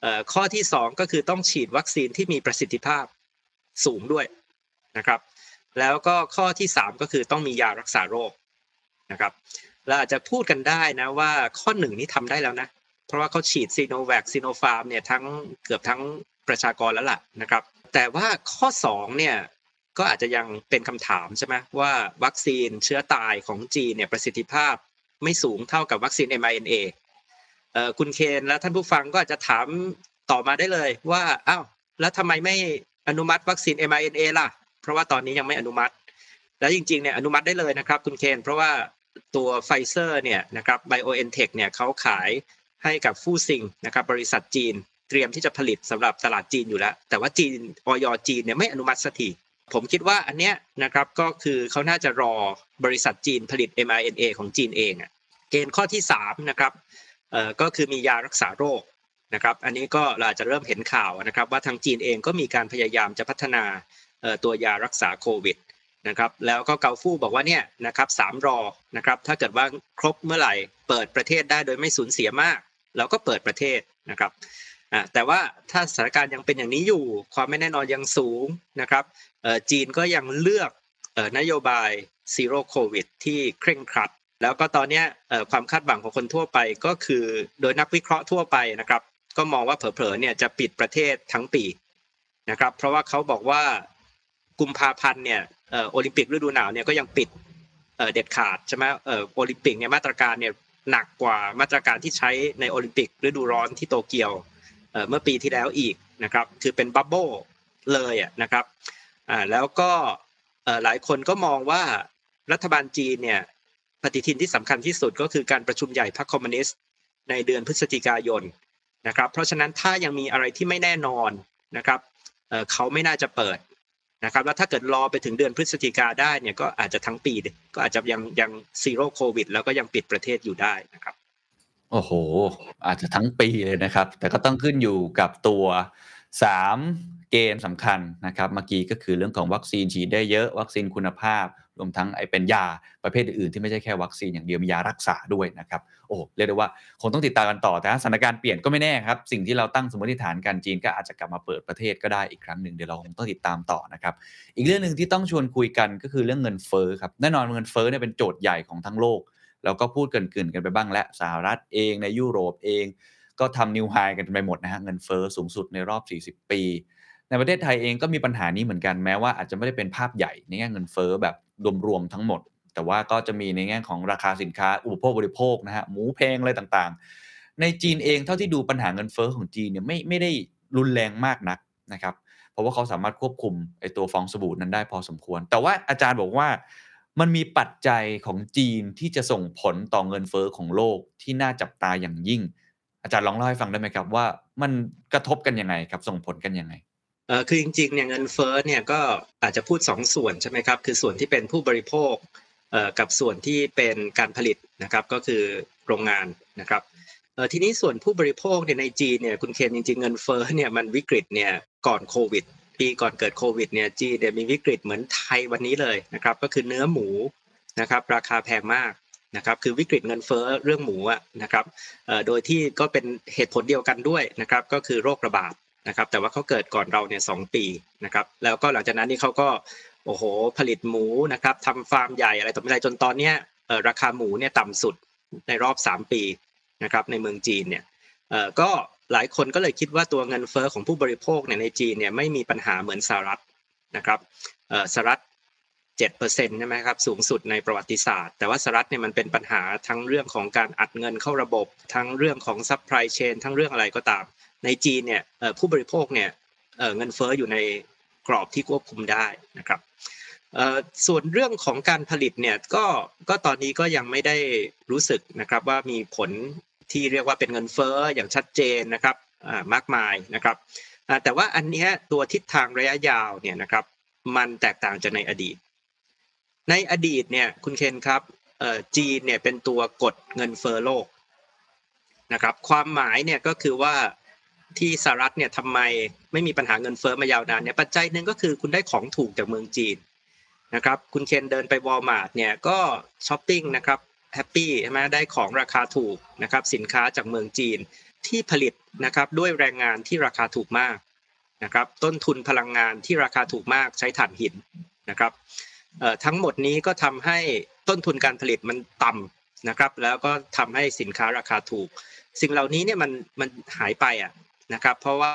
เอ่อข้อที่ 2 ก็คือต้องฉีดวัคซีนที่มีประสิทธิภาพสูงด้วย นะครับ แล้วก็ข้อที่ 3 ก็คือต้องมียารักษาโรคนะครับเราอาจจะพูดกันได้นะว่าข้อหนึ่งนี้ทำได้แล้วนะ เพราะว่าเขาฉีดซีโนแวคซีโนฟาร์มเนี่ยทั้งเกือบทั้งประชากรแล้วล่ะนะครับ แต่ว่าข้อ2เนี่ยก็อาจจะยังเป็นคำถามใช่ไหมว่าวัคซีนเชื้อตายของจีนเนี่ยประสิทธิภาพไม่สูงเท่ากับวัคซีน mRNA เอ่อคุณเคนและท่านผู้ฟังก็อาจจะถามต่อมาได้เลยว่าอ้าวแล้วทำไมไม่อนุมัติวัคซีน mRNA ล่ะ เพราะว่าตอนนี้ยังไม่อนุมัติ แล้วจริงๆเนี่ยอนุมัติได้เลยนะครับคุณเคนเพราะว่าตัวไฟเซอร์เนี่ยนะครับ BioNTech เทคเนี่ยเขาขายให้กับฟู่ซิงนะครับบริษัทจีนเตรียมที่จะผลิตสำหรับตลาดจีนอยู่แล้ว แต่ว่าจีนออยจีนเนี่ยไม่อนุมัติสักทีผมคิดว่าอันเนี้ยนะครับก็คือเขาน่าจะรอบริษัทจีนผลิต mRNA ของจีนเองอะเกณฑ์ข้อที่3นะครับเอ่อก็คือมียารักษาโรคนะครับ อันนี้ก็เราจะเริ่มเห็นข่าวนะครับ ว่าทางจีนเองก็มีการพยายามจะพัฒนา ตัวยารักษาโควิดนะครับแล้วก็เกาฟู่บอกว่าเนี่ยนะครับสามรอนะครับถ้าเกิดว่าครบเมื่อไหร่เปิดประเทศได้โดยไม่สูญเสียมาก เราก็เปิดประเทศนะครับอ่าแต่ว่าถ้าสถานการณ์ยังเป็นอย่างนี้อยู่ ความไม่แน่นอนยังสูงนะครับเออจีนก็ยังเลือกเออนโยบายซีโร่โควิดที่เคร่งครัด แล้วก็ตอนเนี้ยเอ่อความคาดหวังของคนทั่วไปก็คือโดยนักวิเคราะห์ทั่วไปนะครับ ก็มองว่าเผลอๆเนี่ยจะปิดประเทศทั้งปีนะครับ เพราะว่าเขาบอกว่า กุมภาพันธ์เนี่ยโอลิมปิกฤดูหนาวเนี่ยก็ยังปิดเด็ดขาดใช่ไหมโอลิมปิกเนี่ยมาตรการเนี่ยหนักกว่ามาตรการที่ใช้ในโอลิมปิกฤดูร้อนที่โตเกียวเมื่อปีที่แล้วอีกนะครับคือเป็นบับเบิ้ลเลยนะครับแล้วก็หลายคนก็มองว่ารัฐบาลจีนเนี่ยปฏิทินที่สำคัญที่สุดก็คือการประชุมใหญ่พรรคคอมมิวนิสต์ในเดือนพฤศจิกายนนะครับ เพราะฉะนั้นถ้ายังมีอะไรที่ไม่แน่นอนนะครับเขาไม่น่าจะเปิด นะครับแล้วถ้าเกิดรอไปถึงเดือนพฤศจิกาได้เนี่ยก็อาจจะทั้งปีก็อาจจะยังยัง zero COVID แล้วก็ยังปิดประเทศอยู่ได้นะครับโอ้โห อาจจะทั้งปีเลยนะครับ แต่ก็ต้องขึ้นอยู่กับตัว3เกณฑ์สำคัญนะครับ เมื่อกี้ก็คือเรื่องของวัคซีนฉีดได้เยอะ วัคซีนคุณภาพ รวมทั้งไอเป็นยาประเภทอื่นๆที่ไม่ใช่แค่วัคซีนอย่างเดียวมียารักษาด้วยนะครับโอ้เรียกได้ว่าคงต้องติดตามกันต่อแต่สถานการณ์เปลี่ยนก็ไม่แน่ครับ สิ่งที่เราตั้งสมมติฐานกันจีนก็อาจจะกลับมาเปิดประเทศก็ได้อีกครั้งหนึ่งเดี๋ยวเราคงต้องติดตามต่อนะครับอีกเรื่องหนึ่งที่ต้องชวนคุยกันก็คือเรื่องเงินเฟ้อครับแน่นอนเงินเฟ้อเนี่ยเป็นโจทย์ใหญ่ของทั้งโลกเราก็พูดเกินๆกันไปบ้างและสหรัฐเองในยุโรปเอง ก็ทำนิวไฮกันไปหมดนะฮะเงินเฟ้อสูงสุดในรอบ 40 ปี ในประเทศไทยเองก็มีปัญหานี้เหมือนกันแม้ว่าอาจจะไม่ได้เป็นภาพใหญ่ในแง่เงินเฟ้อแบบ รวมๆทั้งหมด แต่ว่าก็จะมีในแง่ของราคาสินค้าอุปโภคบริโภคนะฮะหมูแพงอะไรต่างๆ ในจีนเองเท่าที่ดูปัญหาเงินเฟ้อของจีนเนี่ยไม่ไม่ได้รุนแรงมากนักนะครับ เพราะว่าเขาสามารถควบคุมไอตัวฟองสบู่นั้นได้พอสมควร แต่ว่าอาจารย์บอกว่ามันมีปัจจัยของจีนที่จะส่งผลต่อเงินเฟ้อของโลกที่น่าจับตาอย่างยิ่ง อาจารย์ลองเล่าให้ฟังได้ไหมครับว่า มันกระทบกันยังไงครับ ส่งผลกันยังไง คือจริงๆเนี่ยเงินเฟ้อเนี่ยก็อาจจะพูดสองส่วนใช่ไหมครับคือส่วนที่เป็นผู้บริโภคเอ่อกับส่วนที่เป็นการผลิตนะครับก็คือโรงงานนะครับเออทีนี้ส่วนผู้บริโภคเนี่ยในจีนเนี่ยคุณเคนจริงๆเงินเฟ้อเนี่ยมันวิกฤตเนี่ยก่อนโควิดปีก่อนเกิดโควิดเนี่ยจีนเนี่ยมีวิกฤตเหมือนไทยวันนี้เลยนะครับก็คือเนื้อหมูนะครับราคาแพงมากนะครับคือวิกฤตเงินเฟ้อเรื่องหมูอะนะครับโดยที่ก็เป็นเหตุผลเดียวกันด้วยนะครับก็คือโรคระบาด นะครับแต่ว่าเขาเกิดก่อนเราเนี่ยสปีนะครับแล้วก็หลังจากนั้นนี่เขาก็โอ้โหผลิตหมูนะครับทำฟาร์มใหญ่อะไรต่ออะไรจนตอนเนี้ยราคาหมูเนี่ยต่ำสุดในรอบ 3 ปีนะครับในเมืองจีนเนี่ยก็หลายคนก็เลยคิดว่าตัวเงินเฟ้อของผู้บริโภคเนี่ยในจีนเนี่ยไม่มีปัญหาเหมือนสหรัฐนะครับสหรัฐเจ็ดเปอร์เซ็นต์ใช่ไหมครับสูงสุดในประวัติศาสตร์ แต่ว่าสหรัฐเนี่ยมันเป็นปัญหาทั้งเรื่องของการอัดเงินเข้าระบบ ทั้งเรื่องของ supply chain ทั้งเรื่องอะไรก็ตาม ในจีนเนี่ยผู้บริโภคเนี่ยเงินเฟ้ออยู่ในกรอบที่ควบคุมได้นะครับส่วนเรื่องของการผลิตเนี่ยก็ก็ตอนนี้ก็ยังไม่ได้รู้สึกนะครับว่ามีผลที่เรียกว่าเป็นเงินเฟ้ออย่างชัดเจนนะครับมากมายนะครับแต่ว่าอันนี้ตัวทิศทางระยะยาวเนี่ยนะครับมันแตกต่างจากในอดีต ในอดีตเนี่ยคุณเคนครับจีนเนี่ยเป็นตัวกดเงินเฟ้อโลกนะครับความหมายเนี่ยก็คือว่า ที่สหรัฐเนี่ยทำไมไม่มีปัญหาเงินเฟ้อมายาวนานเนี่ยปัจจัยหนึ่งก็คือคุณได้ของถูกจากเมืองจีนนะครับคุณเคนเดินไปวอลมาร์ทเนี่ยก็ช้อปปิ้งนะครับ happy ใช่ไหมได้ของราคาถูกนะครับสินค้าจากเมืองจีนที่ผลิตนะครับด้วยแรงงานที่ราคาถูกมากนะครับต้นทุนพลังงานที่ราคาถูกมากใช้ถ่านหินนะครับเอ่อทั้งหมดนี้ก็ทำให้ต้นทุนการผลิตมันต่ำนะครับแล้วก็ทำให้สินค้าราคาถูก สิ่งเหล่านี้เนี่ยมันมันหายไปอะ นะครับ เพราะว่า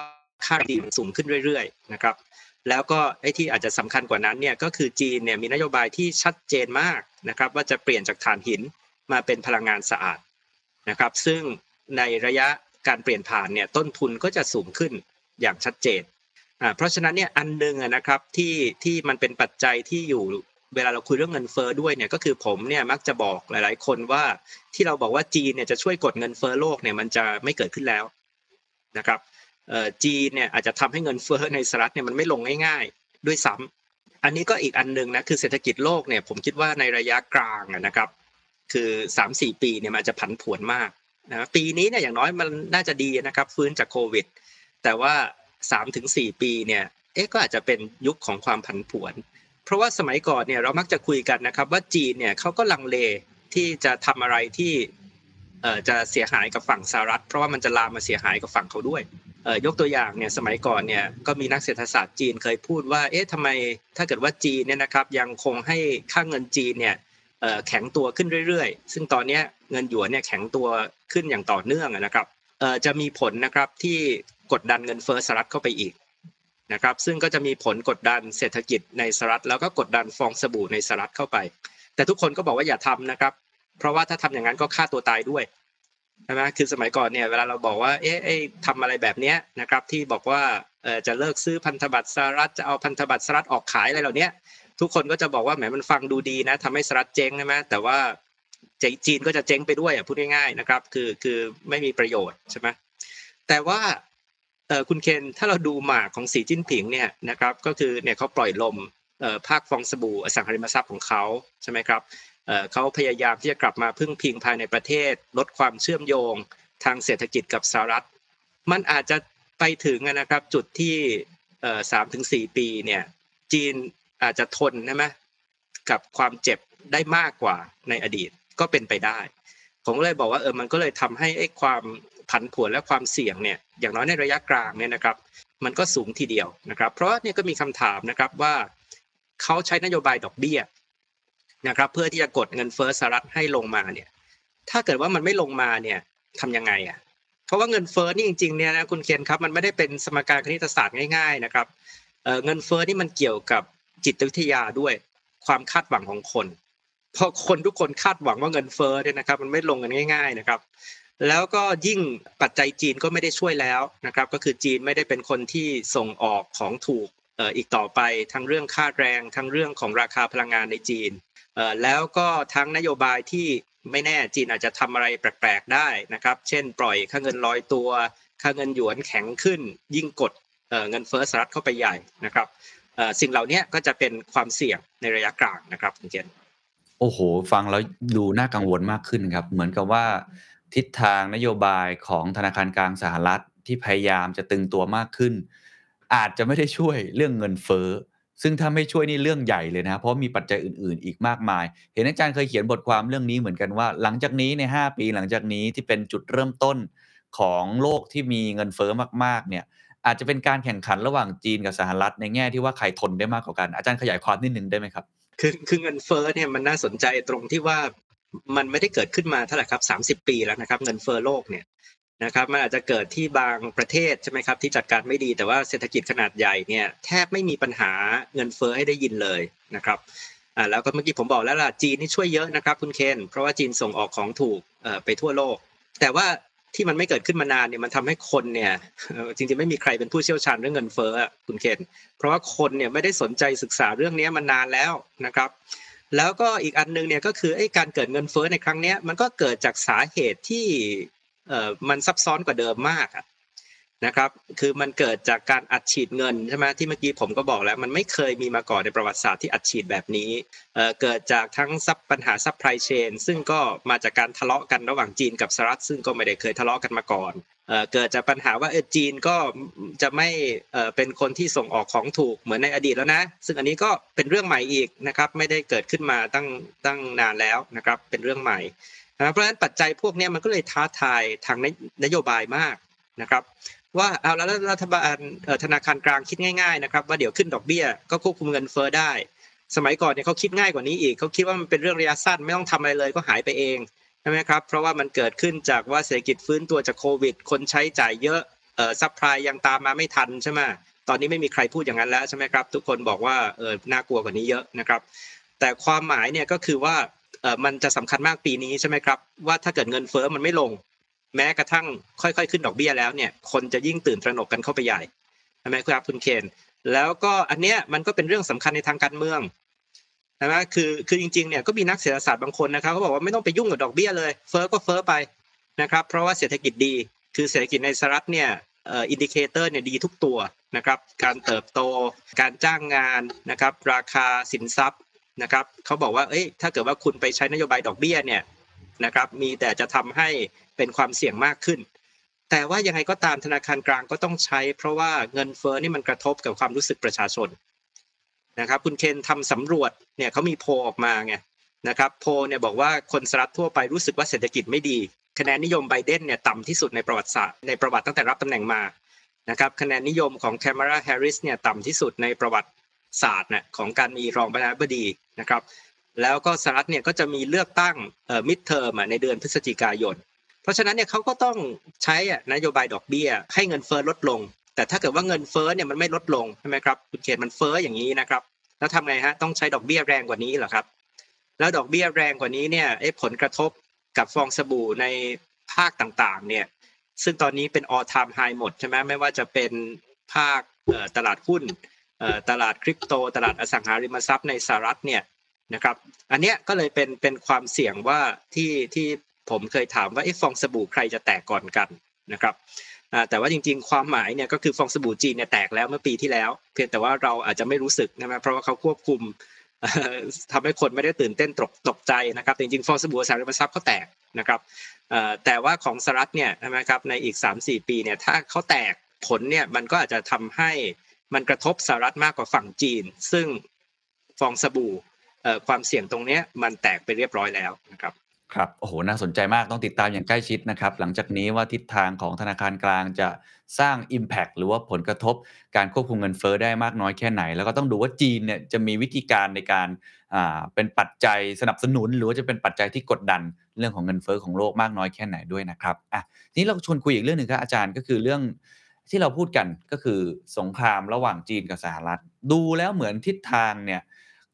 ค่าดีมันสูงขึ้นเรื่อยๆนะครับ แล้วก็ไอ้ที่อาจจะสำคัญกว่านั้นเนี่ยก็คือจีนเนี่ยมีนโยบายที่ชัดเจนมากนะครับ ว่าจะเปลี่ยนจากถ่านหินมาเป็นพลังงานสะอาดนะครับ ซึ่งในระยะการเปลี่ยนผ่านเนี่ยต้นทุนก็จะสูงขึ้นอย่างชัดเจนอ่าเพราะฉะนั้นเนี่ยอันหนึงนะครับที่ที่มันเป็นปัจจัยที่อยู่เวลาเราคุยเรื่องเงินเฟ้อด้วยเนี่ยก็คือผมเนี่ยมักจะบอกหลาย ๆ คนว่าที่เราบอกว่าจีนเนี่ยจะช่วยกดเงินเฟ้อโลกเนี่ยมันจะไม่เกิดขึ้นแล้ว นะครับจีนเนี่ยอาจจะทำให้เงินเฟ้อในสหรัฐเนี่ยมันไม่ลงง่าย ๆ ด้วยซ้ำอันนี้ก็อีกอันหนึงนะคือเศรษฐกิจโลกเนี่ยผมคิดว่าในระยะกลางนะครับ คือ3าสี่ปีเนี่ยมันอาจจะผันผวนมากนะปีนี้เนี่ยอย่างน้อยมันน่าจะดีนะครับฟื้นจากโควิด แต่ว่า3าถึงสปีเนี่ยเอ๊ะก็อาจจะเป็นยุคของความผันผวน เพราะว่าสมัยก่อนเนี่ยเรามักจะคุยกันนะครับว่าจีนเนี่ยเขาก็ลังเลที่จะทำอะไรที่ จะเสียหายกับฝั่งสหรัฐ เพราะว่ามันจะลามมาเสียหายกับฝั่งเขาด้วยยกตัวอย่างเนี่ยสมัยก่อนเนี่ยก็มีนักเศรษฐศาสตร์จีนเคยพูดว่าเอ๊ะทำไมถ้าเกิดว่าจีนเนี่ยนะครับยังคงให้ค่าเงินจีนเนี่ยแข็งตัวขึ้นเรื่อยๆ ซึ่งตอนนี้เงินหยวนเนี่ยแข็งตัวขึ้นอย่างต่อเนื่องนะครับจะมีผลนะครับที่กดดันเงินเฟ้อสหรัฐเข้าไปอีกนะครับซึ่งก็จะมีผลกดดันเศรษฐกิจในสหรัฐแล้วก็กดดันฟองสบู่ในสหรัฐเข้าไป แต่ทุกคนก็บอกว่าอย่าทำนะครับ เพราะว่าถ้าทำอย่างนั้นก็ฆ่าตัวตายด้วยใช่ไหมคือสมัยก่อนเนี่ยเวลาเราบอกว่าเอ๊ะทำอะไรแบบเนี้ยนะครับที่บอกว่าจะเลิกซื้อพันธบัตรสหรัฐจะเอาพันธบัตรสหรัฐออกขายอะไรเหล่านี้ทุกคนก็จะบอกว่าแหมมันฟังดูดีนะทำให้สหรัฐเจ๊งใช่ไหมแต่ว่าจีนก็จะเจ๊งไปด้วยอะพูดง่ายๆนะครับ คือคือไม่มีประโยชน์ใช่ไหมแต่ว่าคุณเคนถ้าเราดูหมากของสีจิ้นผิงเนี่ยนะครับก็คือเนี่ยเขาปล่อยลมภาคฟองสบู่อสังหาริมทรัพย์ของเขาใช่ไหมครับ เขาพยายามที่จะกลับมาพึ่งพิงภายในประเทศ ลดความเชื่อมโยงทางเศรษฐกิจกับสหรัฐ มันอาจจะไปถึงนะครับจุดที่สามถึงสี่ปีเนี่ยจีนอาจจะทนใช่ไหมกับความเจ็บได้มากกว่าในอดีตก็เป็นไปได้ ผมก็เลยบอกว่าเออมันก็เลยทำให้ไอ้ความผันผวนและความเสี่ยงเนี่ยอย่างน้อยในระยะกลางเนี่ยนะครับมันก็สูงทีเดียวนะครับ เพราะเนี่ยก็มีคำถามนะครับว่าเขาใช้นโยบายดอกเบี้ย นะครับเพื่อที่จะกดเงินเฟ้อสหรัฐให้ลงมาเนี่ยถ้าเกิดว่ามันไม่ลงมาเนี่ยทำยังไงอะเพราะว่าเงินเฟ้อนี่จริงๆเนี่ยนะคุณเคียนครับมันไม่ได้เป็นสมการคณิตศาสตร์ง่าย ๆนะครับเเงินเฟ้อนี่มันเกี่ยวกับจิตวิทยาด้วยความคาดหวังของคนพอคนทุกคนคาดหวังว่าเงินเฟ้อเนี่ยนะครับ มันไม่ลงกันง่าย ๆนะครับ แล้วก็ยิ่งปัจจัยจีนก็ไม่ได้ช่วยแล้วนะครับ ก็คือจีนไม่ได้เป็นคนที่ส่งออกของถูกอีกต่อไปทั้งเรื่องค่าแรง ทั้งเรื่องของราคาพลังงานในจีน แล้วก็ทั้งนโยบายที่ไม่แน่จีนอาจจะทำอะไรแปลกๆได้นะครับ เช่น ปล่อยค่าเงินลอยตัว ค่าเงินหยวนแข็งขึ้น ยิ่งกดเงินเฟ้อสหรัฐเข้าไปใหญ่นะครับสิ่งเหล่านี้ก็จะเป็นความเสี่ยงในระยะกลางนะครับคุณเจนโอ้โห ฟังแล้วดูน่ากังวลมากขึ้นครับ เหมือนกับว่าทิศทางนโยบายของธนาคารกลางสหรัฐที่พยายามจะตึงตัวมากขึ้น อาจจะไม่ได้ช่วยเรื่องเงินเฟ้อ ซึ่งถ้าไม่ช่วยนี่เรื่องใหญ่เลยนะเพราะมีปัจจัยอื่น ๆ อีกมากมาย เห็นอาจารย์เคยเขียนบทความเรื่องนี้เหมือนกันว่า หลังจากนี้ใน 5 ปีหลังจากนี้ที่เป็นจุดเริ่มต้นของโลกที่มีเงินเฟ้อมาก ๆ เนี่ย อาจจะเป็นการแข่งขันระหว่างจีนกับสหรัฐในแง่ที่ว่าใครทนได้มากกว่ากัน อาจารย์ขยายความนิดนึงได้ไหมครับ คือคือเงินเฟ้อเนี่ยมันน่าสนใจตรงที่ว่ามันไม่ได้เกิดขึ้นมาเท่าไหร่ครับ30 ปีแล้วนะครับ เงินเฟ้อโลกเนี่ย นะครับมันอาจจะเกิดที่บางประเทศใช่ไหมครับที่จัดการไม่ดีแต่ว่าเศรษฐกิจขนาดใหญ่เนี่ยแทบไม่มีปัญหาเงินเฟ้อให้ได้ยินเลยนะครับอ่าแล้วก็เมื่อกี้ผมบอกแล้วล่ะจีนนี่ช่วยเยอะนะครับคุณเคนเพราะว่าจีนส่งออกของถูกเอ่อไปทั่วโลก แต่ว่าที่มันไม่เกิดขึ้นมานานเนี่ยมันทำให้คนเนี่ยจริงๆไม่มีใครเป็นผู้เชี่ยวชาญเรื่องเงินเฟ้อคุณเคนเพราะว่าคนเนี่ยไม่ได้สนใจศึกษาเรื่องนี้มานานแล้วนะครับ แล้วก็อีกอันนึงเนี่ยก็คือไอ้การเกิดเงินเฟ้อในครั้งนี้มันก็เกิดจากสาเหตุที่ เอ่อมันซับซ้อนกว่าเดิมมากนะครับ คือมันเกิดจากการอัดฉีดเงินใช่ไหมที่เมื่อกี้ผมก็บอกแล้วมันไม่เคยมีมาก่อนในประวัติศาสตร์ที่อัดฉีดแบบนี้เกิดจากทั้งซับปัญหา supply chain ซึ่งก็มาจากการทะเลาะกันระหว่างจีนกับสหรัฐซึ่งก็ไม่ได้เคยทะเลาะกันมาก่อนเเกิดจากปัญหาว่าเออจีนก็จะไม่เป็นคนที่ส่งออกของถูกเหมือนในอดีตแล้วนะ ซึ่งอันนี้ก็เป็นเรื่องใหม่อีกนะครับไม่ได้เกิดขึ้นมาตั้งตั้งนานแล้วนะครับเป็นเรื่องใหม่ นะเพราะฉะนั้นปัจจัยพวกนี้มันก็เลยท้าทายทางนโยบายมากนะครับ ว่าเอาแล้วรัฐบาลธนาคารกลางคิดง่าย ๆ นะครับ ว่าเดี๋ยวขึ้นดอกเบี้ยก็ควบคุมเงินเฟ้อได้ สมัยก่อนเนี่ยเขาคิดง่ายกว่านี้อีกเขาคิดว่ามันเป็นเรื่องระยะสั้นไม่ต้องทำอะไรเลยก็หายไปเองใช่ไหมครับเพราะว่ามันเกิดขึ้นจากว่าเศรษฐกิจฟื้นตัวจากโควิด คนใช้จ่ายเยอะเออ supply ยังตามมาไม่ทันใช่ไหมตอนนี้ไม่มีใครพูดอย่างนั้นแล้วใช่ไหมครับ ทุกคนบอกว่าเออน่ากลัวกว่านี้เยอะนะครับ แต่ความหมายเนี่ยก็คือว่า มันจะสำคัญมากปีนี้ใช่ไหมครับว่าถ้าเกิดเงินเฟ้อมันไม่ลง แม้กระทั่งค่อยๆ ขึ้นดอกเบี้ยแล้วเนี่ยคนจะยิ่งตื่นตระหนกกันเข้าไปใหญ่ใช่ไหมครับคุณเคน แล้วก็อันเนี้ยมันก็เป็นเรื่องสำคัญในทางการเมืองใช่ไหมคือคือจริงๆเนี่ยก็มีนักเศรษฐศาสตร์บางคนนะครับเขาบอกว่าไม่ต้องไปยุ่งกับดอกเบี้ยเลยเฟ้อก็เฟ้อไปนะครับเพราะว่าเศรษฐกิจดี คือเศรษฐกิจในสหรัฐเนี่ย indicator เนี่ยดีทุกตัวนะครับการเติบโต การจ้างงานนะครับราคาสินทรัพย์ นะครับเขาบอกว่าเอ้ยถ้าเกิดว่าคุณไปใช้นโยบายดอกเบี้ยเนี่ยนะครับมีแต่จะทำให้เป็นความเสี่ยงมากขึ้น แต่ว่ายังไงก็ตามธนาคารกลางก็ต้องใช้ เพราะว่าเงินเฟ้อนี่มันกระทบกับความรู้สึกประชาชนนะครับคุณเคนทำสำรวจเนี่ยเขามีโพออกมาไงนะครับโพเนี่ยบอกว่าคนสหรัฐทั่วไปรู้สึกว่าเศรษฐกิจไม่ดี คะแนนนิยมไบเดนเนี่ยต่ำที่สุดในประวัติศาสตร์ในประวัติตั้งแต่รับตำแหน่งมานะครับคะแนนนิยมของแคมราแฮร์ริสเนี่ยต่ำที่สุดในประวัติศาสตร์เนี่ยของการมีรองประธานาธิบดี นะครับ แล้วก็สหรัฐเนี่ยก็จะมีเลือกตั้งมิดเทอมในเดือนพฤศจิกายน เพราะฉะนั้นเนี่ยเขาก็ต้องใช้นโยบายดอกเบี้ย ให้เงินเฟ้อลดลง แต่ถ้าเกิดว่าเงินเฟ้อเนี่ยมันไม่ลดลงใช่ไหมครับคุณเขตมันเฟ้ออย่างนี้นะครับ แล้วทำไงฮะต้องใช้ดอกเบี้ยแรงกว่านี้เหรอครับ แล้วดอกเบี้ยแรงกว่านี้เนี่ยผลกระทบกับฟองสบู่ในภาคต่างๆเนี่ยซึ่งตอนนี้เป็น all time high หมดใช่ไหมไม่ว่าจะเป็นภาคตลาดหุ้น ตลาดคริปโต ตลาดอสังหาริมทรัพย์ในสหรัฐเนี่ยนะครับอันเนี้ยก็เลยเป็นเป็นความเสี่ยงว่าที่ที่ผมเคยถามว่าไอ้ฟองสบู่ใครจะแตกก่อนกันนะครับแต่ว่าจริงๆ ความหมายเนี่ยก็คือฟองสบู่จีนเนี่ยแตกแล้วเมื่อปีที่แล้ว เพียงแต่ว่าเราอาจจะไม่รู้สึกนะเพราะว่าเขาควบคุมทำให้คนไม่ได้ตื่นเต้นตกตกใจนะครับจริงๆฟองสบู่อสังหาริมทรัพย์เขาแตกนะครับแต่ว่าของสหรัฐเนี่ยนะครับในอีก 3-4 ปีเนี่ยถ้าเขาแตกผลเนี่ยมันก็อาจจะทำให้ มันกระทบสหรัฐมากกว่าฝั่งจีน ซึ่งฟองสบู่ความเสี่ยงตรงนี้มันแตกไปเรียบร้อยแล้วนะครับครับโอ้โหน่าสนใจมากต้องติดตามอย่างใกล้ชิดนะครับ หลังจากนี้ว่าทิศทางของธนาคารกลางจะสร้าง Impact หรือว่าผลกระทบการควบคุมเงินเฟอ้อได้มากน้อยแค่ไหน แล้วก็ต้องดูว่าจีนเนี่ยจะมีวิธีการในการอ่าเป็นปัจจัยสนับสนุน หรือว่าจะเป็นปัจจัยที่กดดันเรื่องของเงินเฟ้อของโลกมากน้อยแค่ไหนด้วยนะครับอะทีนี้เราชวนคุยอีกเรื่องหนึ่งครับอาจารย์ก็คือเรื่อง ที่เราพูดกันก็คือสงครามระหว่างจีนกับสหรัฐ ดูแล้วเหมือนทิศทางเนี่ย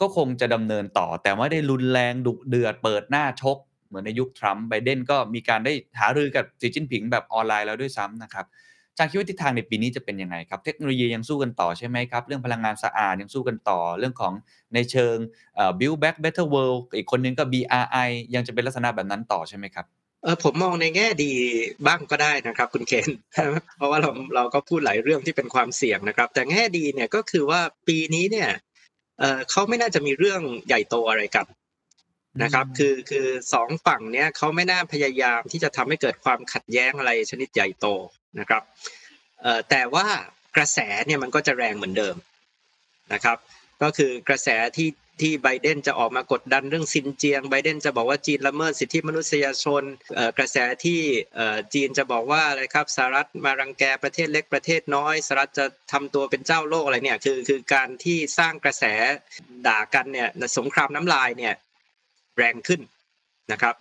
ก็คงจะดำเนินต่อ แต่ไม่ได้รุนแรงดุเดือดเปิดหน้าชก เหมือนในยุคทรัมป์ไบเดนก็มีการได้หารือกับสีจิ้นผิงแบบออนไลน์แล้วด้วยซ้ำนะครับจารย์คิดว่าทิศทางในปีนี้จะเป็นยังไงครับ เทคโนโลยียังสู้กันต่อใช่ไหมครับ เรื่องพลังงานสะอาดยังสู้กันต่อ เรื่องของในเชิงเอ่อ build back better world อีกคนนึงก็ BRI ยังจะเป็นลักษณะแบบนั้นต่อใช่ไหมครับ เออผมมองในแง่ดีบ้างก็ได้นะครับ คุณเคนเพราะว่าเราเราก็พูดหลายเรื่องที่เป็นความเสี่ยงนะครับ แต่แง่ดีเนี่ยก็คือว่าปีนี้เนี่ยเออเขาไม่น่าจะมีเรื่องใหญ่โตอะไรกันนะครับอืมคือคือสองฝั่งเนี่ยเขาไม่น่าพยายามที่จะทำให้เกิดความขัดแย้งอะไรชนิดใหญ่โตนะครับเอ่อแต่ว่ากระแสเนี่ยมันก็จะแรงเหมือนเดิมนะครับ ก็คือกระแสที่ที่ไบเดนจะออกมากดดันเรื่องซินเจียงไบเดนจะบอกว่าจีนละเมิดสิทธิมนุษยชนกระแสที่จีนจะบอกว่าอะไรครับสหรัฐมารังแกประเทศเล็กประเทศน้อยสหรัฐจะทำตัวเป็นเจ้าโลกอะไรเนี่ยคือคือการที่สร้างกระแสด่ากันเนี่ยสงครามน้ำลายเนี่ยแรงขึ้นนะครับ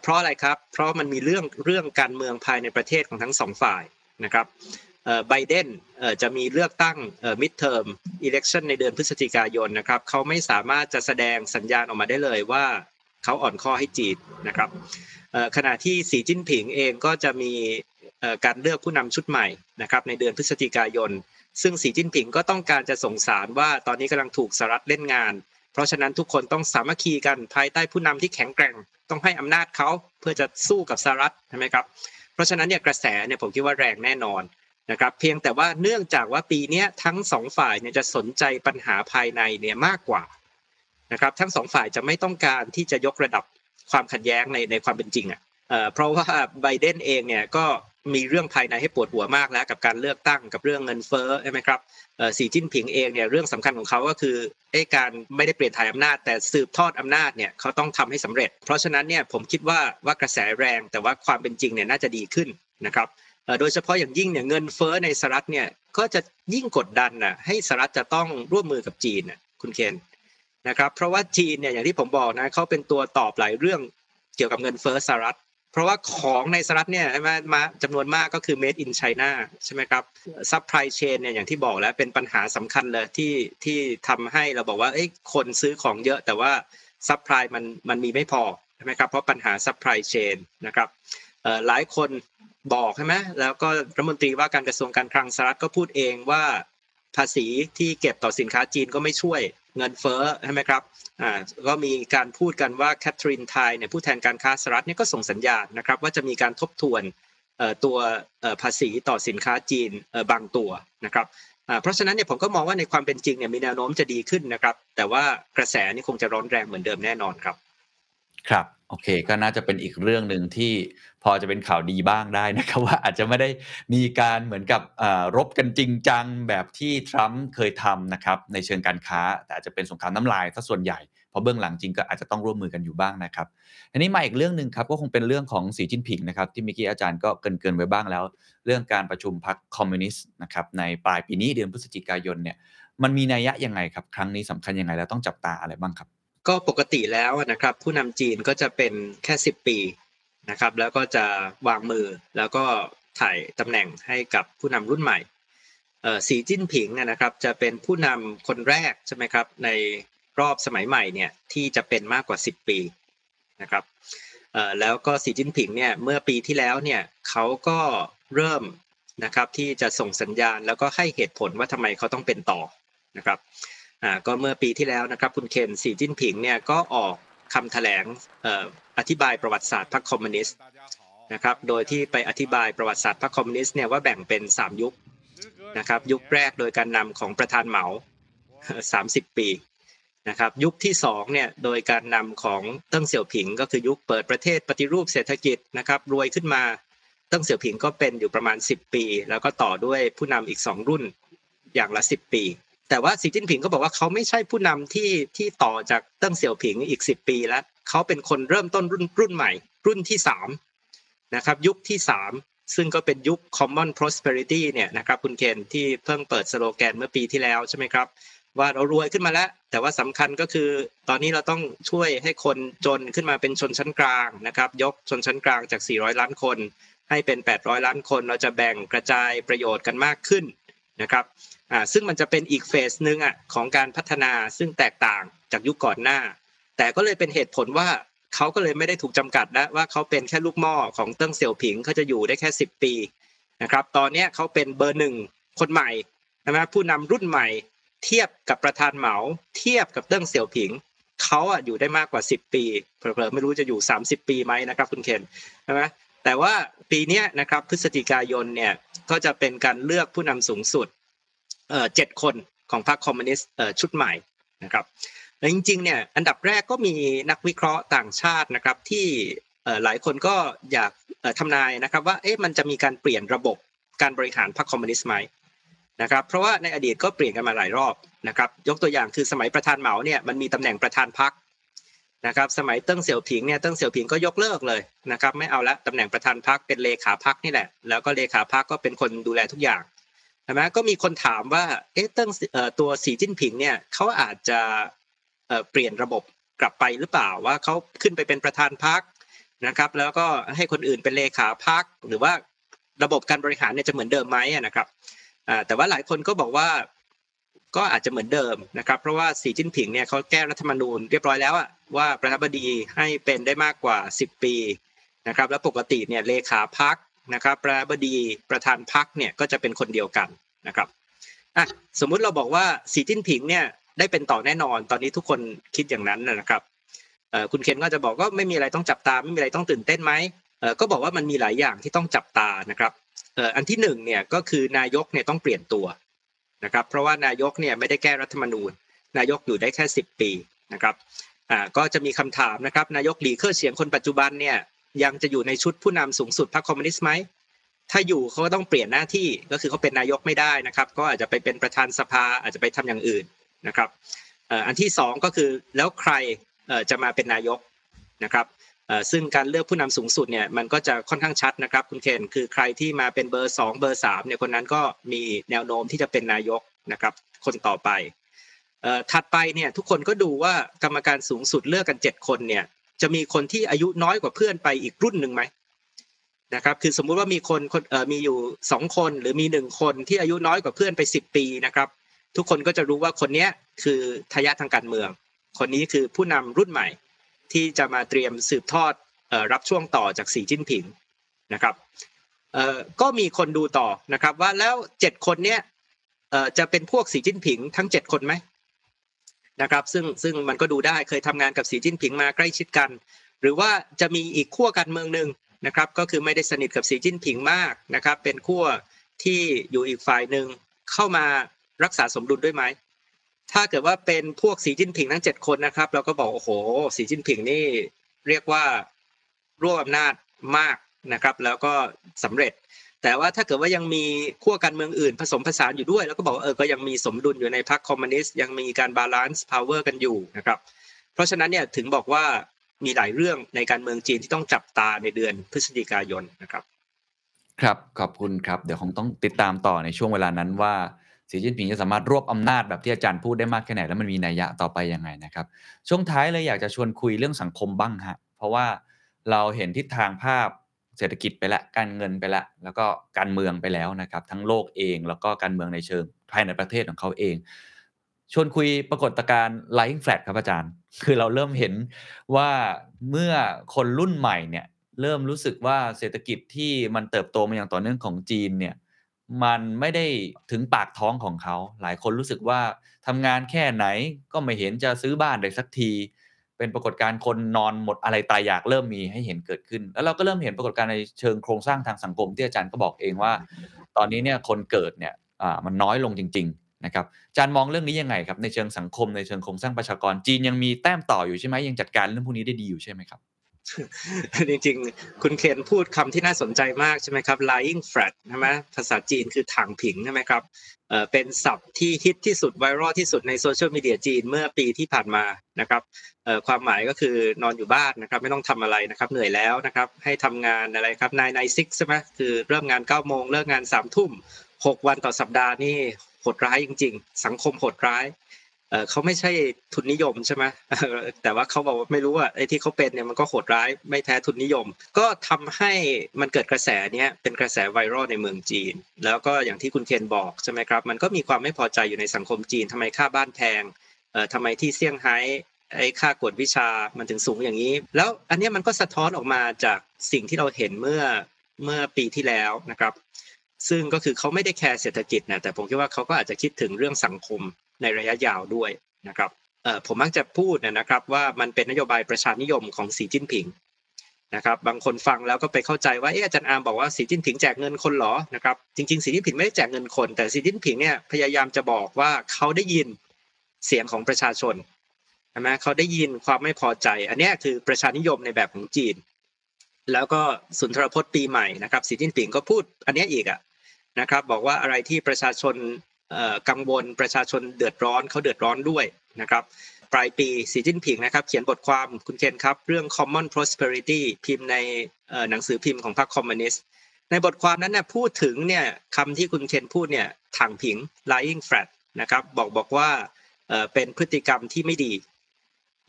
เพราะอะไรครับเพราะมันมีเรื่องเรื่องการเมืองภายในประเทศของทั้งสองฝ่ายนะครับ ไบเดนจะมีเลือกตั้งเอ่อ midterm election ในเดือนพฤศจิกายนนะครับเขาไม่สามารถจะแสดงสัญญาณออกมาได้เลยว่าเขาอ่อนข้อให้จีนนะครับขณะที่สีจิ้นผิงเองก็จะมีการเลือกผู้นำชุดใหม่นะครับในเดือนพฤศจิกายน ซึ่งสีจิ้นผิงก็ต้องการจะส่งสารว่าตอนนี้กำลังถูกสหรัฐเล่นงาน เพราะฉะนั้นทุกคนต้องสามัคคีกันภายใต้ผู้นำที่แข็งแกร่ง ต้องให้อำนาจเขาเพื่อจะสู้กับสหรัฐใช่ไหมครับเพราะฉะนั้นเนี่ยกระแสเนี่ยผมคิดว่าแรงแน่นอน นะครับเพียงแต่ว่าเนื่องจากว่าปีนี้ทั้งสองฝ่ายเนี่ยจะสนใจปัญหาภายในเนี่ยมากกว่านะครับทั้งสองฝ่ายจะไม่ต้องการที่จะยกระดับความขัดแย้งในในความเป็นจริงอะเพราะว่าไบเดนเองเนี่ยก็มีเรื่องภายในให้ปวดหัวมากแล้วกับการเลือกตั้งกับเรื่องเงินเฟ้อใช่ไหมครับสีจิ้นผิงเองเนี่ยเรื่องสำคัญของเขาก็คือไอ้การไม่ได้เปลี่ยนถ่ายอำนาจ แต่สืบทอดอำนาจเนี่ยเขาต้องทำให้สำเร็จ เพราะฉะนั้นเนี่ยผมคิดว่าว่ากระแสแรงแต่ว่าความเป็นจริงเนี่ยน่าจะดีขึ้นนะครับ โดยเฉพาะอย่างยิ่งเนี่ยเงินเฟ้อในสหรัฐเนี่ยก็จะยิ่งกดดันนะให้สหรัฐจะต้องร่วมมือกับจีนนะคุณเคนนะครับเพราะว่าจีนเนี่ยอย่างที่ผมบอกนะเขาเป็นตัวตอบหลายเรื่องเกี่ยวกับเงินเฟ้อสหรัฐ เพราะว่าของในสหรัฐเนี่ยใช่ไหมมาจำนวนมากก็คือ made in China ใช่ไหมครับ supply chain เนี่ยอย่างที่บอกแล้วเป็นปัญหาสำคัญเลยที่ที่ทำให้เราบอกว่าเอ้ยคนซื้อของเยอะแต่ว่า supply มันมันมีไม่พอใช่ไหมครับเพราะปัญหา supply chain นะครับ หลายคนบอกใช่ไหมแล้วก็รัฐมนตรีว่าการกระทรวงการคลังสหรัฐก็พูดเองว่าภาษีที่เก็บต่อสินค้าจีนก็ไม่ช่วยเงินเฟ้อใช่ไหมครับอ่าก็มีการพูดกันว่าแคทรีนไทยเนี่ยผู้แทนการค้าสหรัฐเนี่ยก็ส่งสัญญาณนะครับว่าจะมีการทบทวนตัวภาษีต่อสินค้าจีนบางตัวนะครับเพราะฉะนั้นเนี่ยผมก็มองว่าในความเป็นจริงเนี่ยมีแนวโน้มจะดีขึ้นนะครับ แต่ว่ากระแสนี่คงจะร้อนแรงเหมือนเดิมแน่นอนครับ ครับ โอเค ก็น่าจะเป็นอีกเรื่องหนึ่งที่พอจะเป็นข่าวดีบ้างได้นะครับ ว่าอาจจะไม่ได้มีการเหมือนกับรบกันจริงจังแบบที่ทรัมป์เคยทำนะครับในเชิงการค้า แต่อาจจะเป็นสงครามน้ำลายซะส่วนใหญ่เพราะเบื้องหลังจริงก็อาจจะต้องร่วมมือกันอยู่บ้างนะครับอันนี้มาอีกเรื่องหนึ่งครับก็คงเป็นเรื่องของสีจิ้นผิงนะครับที่เมื่อกี้อาจารย์ก็เกรินไว้บ้างแล้ว เรื่องการประชุมพรรคคอมมิวนิสต์นะครับในปลายปีนี้เดือนพฤศจิกายนเนี่ยมันมีนัยยะยังไงครับ ครั้งนี้สำคัญยังไงแล้วต้องจับตาอะไรบ้างครับ ก็ปกติแล้วนะครับ ผู้นำจีนก็จะเป็นแค่ 10 ปีนะครับ แล้วก็จะวางมือแล้วก็ถ่ายตำแหน่งให้กับผู้นำรุ่นใหม่เอ่อสีจิ้นผิงนะครับจะเป็นผู้นำคนแรกใช่ไหมครับในรอบสมัยใหม่เนี่ยที่จะเป็นมากกว่า 10 ปีนะครับเอ่อแล้วก็สีจิ้นผิงเนี่ยเมื่อปีที่แล้วเนี่ยเขาก็เริ่มนะครับที่จะส่งสัญญาณแล้วก็ให้เหตุผลว่าทำไมเขาต้องเป็นต่อนะครับ อ่าก็เมื่อปีที่แล้วนะครับคุณเคนสีจิ้นผิงเนี่ยก็ออกคำแถลงเอ่ออธิบายประวัติศาสตร์พรรคคอมมิวนิสต์นะครับโดยที่ไปอธิบายประวัติศาสตร์พรรคคอมมิวนิสต์เนี่ยว่าแบ่งเป็น 3 ยุคนะครับยุคแรกโดยการนำของประธานเหมา30 ปีนะครับยุคที่2เนี่ยโดยการนำของเติ้งเสี่ยวผิง ก็คือยุคเปิดประเทศปฏิรูปเศรษฐกิจนะครับรวยขึ้นมาเติ้งเสี่ยวผิงก็เป็นอยู่ประมาณ 10 ปี แล้วก็ต่อด้วยผู้นำอีก 2 รุ่นอย่างละ 10 ปี แต่ว่าสีจิ้นผิงก็บอกว่าเขาไม่ใช่ผู้นำที่ที่ต่อจากเติ้งเสี่ยวผิงอีก 10 ปีแล้วเขาเป็นคนเริ่มต้นรุ่นรุ่นใหม่ รุ่นที่3นะครับยุคที่ 3 ซึ่งก็เป็นยุค common prosperity เนี่ยนะครับคุณเคนที่เพิ่งเปิดสโลแกนเมื่อปีที่แล้วใช่ไหมครับว่าเรารวยขึ้นมาแล้ว แต่ว่าสำคัญก็คือ ตอนนี้เราต้องช่วยให้คนจนขึ้นมาเป็นชนชั้นกลางนะครับ ยกชนชั้นกลางจาก 400 ล้านคน ให้เป็น 800 ล้านคน เราจะแบ่งกระจายประโยชน์กันมากขึ้น นะครับอ่าซึ่งมันจะเป็นอีกเฟสหนึ่งอะของการพัฒนาซึ่งแตกต่างจากยุคก่อนหน้า แต่ก็เลยเป็นเหตุผลว่าเขาก็เลยไม่ได้ถูกจำกัดนะว่าเขาเป็นแค่ลูกหม้อของเติ้งเสี่ยวผิงเขาจะอยู่ได้แค่ 10 ปีนะครับตอนเนี้ยเขาเป็นเบอร์หนึ่งคนใหม่นะผู้นำรุ่นใหม่เทียบกับประธานเหมา เทียบกับเติ้งเสี่ยวผิงเขาอะอยู่ได้มากกว่า 10 ปีเผลอๆไม่รู้จะอยู่ 30 ปีไหมนะครับคุณเคนใช่ไหม แต่ว่าปีนี้นะครับพฤศจิกายนเนี่ยก็จะเป็นการเลือกผู้นำสูงสุดเจ็ดคนของพรรคคอมมิวนิสต์ชุดใหม่นะครับแล้วจริงๆเนี่ยอันดับแรกก็มีนักวิเคราะห์ต่างชาตินะครับที่หลายคนก็อยากทำนายนะครับว่าเอ๊ะมันจะมีการเปลี่ยนระบบการบริหารพรรคคอมมิวนิสต์ไหมนะครับเพราะว่าในอดีตก็เปลี่ยนกันมาหลายรอบนะครับยกตัวอย่างคือสมัยประธานเหมาเนี่ยมันมีตำแหน่งประธานพรรค นะครับสมัยเติ้งเสี่ยวผิงเนี่ยเติ้งเสี่ยวผิงก็ยกเลิกเลยนะครับไม่เอาละตำแหน่งประธานพรรคเป็นเลขาพรรคนี่แหละ แล้วก็เลขาพรรคก็เป็นคนดูแลทุกอย่างใช่ไหมก็มีคนถามว่าเอ๊ะเติ้งตัวสีจิ้นผิงเนี่ยเขาอาจจะเปลี่ยนระบบกลับไปหรือเปล่าว่าเขาขึ้นไปเป็นประธานพรรคนะครับ แล้วก็ให้คนอื่นเป็นเลขาพรรคหรือว่าระบบการบริหารเนี่ยจะเหมือนเดิมไหมนะครับแต่ว่าหลายคนก็บอกว่าก็อาจจะเหมือนเดิมนะครับ เพราะว่าสีจิ้นผิงเนี่ยเขาแก้รัฐธรรมนูญเรียบร้อยแล้วอะ ว่าประธานบดีให้เป็นได้มากกว่า 10 ปีนะครับแล้วปกติเนี่ยเลขาพักนะครับประธานบดีประธานพักเนี่ยก็จะเป็นคนเดียวกันนะครับอะสมมุติเราบอกว่าสีจิ้นผิงเนี่ยได้เป็นต่อแน่นอนตอนนี้ทุกคนคิดอย่างนั้นนะครับคุณเคนก็จะบอกก็ไม่มีอะไรต้องจับตาไม่มีอะไรต้องตื่นเต้นไหมก็บอกว่ามันมีหลายอย่างที่ต้องจับตานะครับอันที่หนึ่งเนี่ยก็คือนายกเนี่ยต้องเปลี่ยนตัวนะครับ เพราะว่านายกเนี่ยไม่ได้แก้รัฐธรรมนูญ นายกอยู่ได้แค่ 10 ปีนะครับ อ่าก็จะมีคำถามนะครับนายกหลีเค่อเฉียงคนปัจจุบันเนี่ยยังจะอยู่ในชุดผู้นำสูงสุดพรรคคอมมิวนิสต์ไหมถ้าอยู่เขาก็ต้องเปลี่ยนหน้าที่ก็คือเขาเป็นนายกไม่ได้นะครับ ก็อาจจะไปเป็นประธานสภาอาจจะไปทำอย่างอื่นนะครับอันที่สองก็คือแล้วใครจะมาเป็นนายกนะครับซึ่งการเลือกผู้นำสูงสุดเนี่ยมันก็จะค่อนข้างชัดนะครับคุณเคนคือใครที่มาเป็นเบอร์สองเบอร์สามเนี่ยคนนั้นก็มีแนวโน้มที่จะเป็นนายกนะครับคนต่อไป ถัดไปเนี่ยทุกคนก็ดูว่ากรรมการสูงสุดเลือกกันเจ็ดคนเนี่ยจะมีคนที่อายุน้อยกว่าเพื่อนไปอีกรุ่นหนึ่งไหมนะครับคือสมมุติว่ามีคนคนเอ่อมีอยู่สองคนหรือมีหนึ่งคนที่อายุน้อยกว่าเพื่อนไปสิบปีนะครับ ทุกคนก็จะรู้ว่าคนนี้คือทายาททางการเมือง คนนี้คือผู้นำรุ่นใหม่ ที่จะมาเตรียมสืบทอดรับช่วงต่อจากสีจิ้นผิงนะครับก็มีคนดูต่อนะครับว่าแล้วเจ็ดคนเนี้ยจะเป็นพวกสีจิ้นผิงทั้งเจ็ดคนไหม นะครับซึ่งซึ่งมันก็ดูได้เคยทำงานกับสีจิ้นผิงมาใกล้ชิดกัน หรือว่าจะมีอีกขั้วการเมืองหนึ่งนะครับก็คือไม่ได้สนิทกับสีจิ้นผิงมากนะครับเป็นขั้วที่อยู่อีกฝ่ายหนึ่งเข้ามารักษาสมดุลด้วยไหมถ้าเกิดว่าเป็นพวกสีจิ้นผิงทั้งเจ็ดคนนะครับ เราก็บอกโอ้โหสีจิ้นผิงนี่เรียกว่ารวบอำนาจมากนะครับ แล้วก็สำเร็จ แต่ว่าถ้าเกิดว่ายังมีขั้วการเมืองอื่น ผสมผสานอยู่ด้วย แล้วก็บอกเออก็ยังมีสมดุลอยู่ในพรรคคอมมิวนิสต์ยังมีการ balance power กันอยู่นะครับ เพราะฉะนั้นเนี่ยถึงบอกว่ามีหลายเรื่องในการเมืองจีนที่ต้องจับตาในเดือนพฤศจิกายนนะครับ ครับขอบคุณครับ เดี๋ยวคงต้องติดตามต่อในช่วงเวลานั้นว่าสีจิ้นผิงจะสามารถรวบอำนาจแบบที่อาจารย์พูดได้มากแค่ไหนแล้วมันมีนัยยะต่อไปยังไงนะครับ ช่วงท้ายเลยอยากจะชวนคุยเรื่องสังคมบ้างฮะเพราะว่าเราเห็นทิศทางภาพ เศรษฐกิจไปละการเงินไปละ แล้วก็การเมืองไปแล้วนะครับ ทั้งโลกเองแล้วก็การเมืองในเชิงภายในประเทศของเขาเอง ชวนคุยปรากฏการณ์ lying flat ครับอาจารย์ คือเราเริ่มเห็นว่าเมื่อคนรุ่นใหม่เนี่ยเริ่มรู้สึกว่าเศรษฐกิจที่มันเติบโตมาอย่างต่อเนื่องของจีนเนี่ยมันไม่ได้ถึงปากท้องของเขา หลายคนรู้สึกว่าทำงานแค่ไหนก็ไม่เห็นจะซื้อบ้านได้สักที เป็นปรากฏการณ์คนนอนหมดอะไรตายอยากเริ่มมีให้เห็นเกิดขึ้น แล้วเราก็เริ่มเห็นปรากฏการณ์ในเชิงโครงสร้างทางสังคมที่อาจารย์ก็บอกเองว่า ตอนนี้เนี่ยคนเกิดเนี่ยมันน้อยลงจริง ๆ นะครับอาจารย์มองเรื่องนี้ยังไงครับในเชิงสังคมในเชิงโครงสร้างประชากรจีนยังมีแต้มต่ออยู่ใช่ไหมยังจัดการเรื่องพวกนี้ได้ดีอยู่ใช่ไหมครับ จริงๆ คุณเคนพูดคำที่น่าสนใจมากใช่ไหมครับ lying flat ใช่ไหมภาษาจีนคือถังผิงใช่ไหมครับเป็นศัพท์ที่ฮิตที่สุดไวรัลที่สุดในโซเชียลมีเดียจีนเมื่อปีที่ผ่านมานะครับความหมายก็คือนอนอยู่บ้านนะครับไม่ต้องทำอะไรนะครับเหนื่อยแล้วนะครับให้ทำงานอะไรครับนายนายซิกใช่ไหมคือเริ่มงาน9ก้าโมงเลิกงาน3ามทุ่มหกวันต่อสัปดาห์นี่โหดร้ายจริง ๆ สังคมโหดร้าย เขาไม่ใช่ทุนนิยมใช่ไหมแต่ว่าเขาบอกว่าไม่รู้ว่าไอ้ที่เขาเป็นเนี่ยมันก็โหดร้ายไม่แพ้ทุนนิยม ก็ทำให้มันเกิดกระแสเนี้ยเป็นกระแสไวรัลในเมืองจีน แล้วก็อย่างที่คุณเคนบอกใช่ไหมครับ มันก็มีความไม่พอใจอยู่ในสังคมจีนทำไมค่าบ้านแพงเอ่อทำไมที่เซี่ยงไฮ้ไอ้ค่ากวดวิชามันถึงสูงอย่างนี้ แล้วอันนี้มันก็สะท้อนออกมาจากสิ่งที่เราเห็นเมื่อเมื่อปีที่แล้วนะครับ ซึ่งก็คือเขาไม่ได้แคร์เศรษฐกิจนะแต่ผมคิดว่าเขาก็อาจจะคิดถึงเรื่องสังคม ในระยะยาวด้วยนะครับผมมักจะพูดนะครับว่ามันเป็นนโยบายประชานิยมของสีจิ้นผิงนะครับบางคนฟังแล้วก็ไปเข้าใจว่าเอออาจารย์อาร์มบอกว่าสีจิ้นผิงแจกเงินคนเหรอนะครับจริงๆสีจิ้นผิงไม่ได้แจกเงินคน แต่สีจิ้นผิงเนี่ยพยายามจะบอกว่าเขาได้ยินเสียงของประชาชนใช่ไหมเขาได้ยินความไม่พอใจ อันนี้คือประชานิยมในแบบของจีน แล้วก็สุนทรพจน์ปีใหม่นะครับสีจิ้นผิงก็พูดอันนี้อีกอะนะครับบอกว่าอะไรที่ประชาชน กังวลประชาชนเดือดร้อนเขาเดือดร้อนด้วยนะครับปลายปีสีจิ้นผิงนะครับเขียนบทความคุณเคนครับเรื่อง common prosperity พิมพ์ในหนังสือพิมพ์ของพรรคคอมมิวนิสต์ในบทความนั้นเนี่ยพูดถึงเนี่ยคำที่คุณเคนพูดเนี่ยถังผิง lying flat นะครับบอกบอกว่าเป็นพฤติกรรมที่ไม่ดี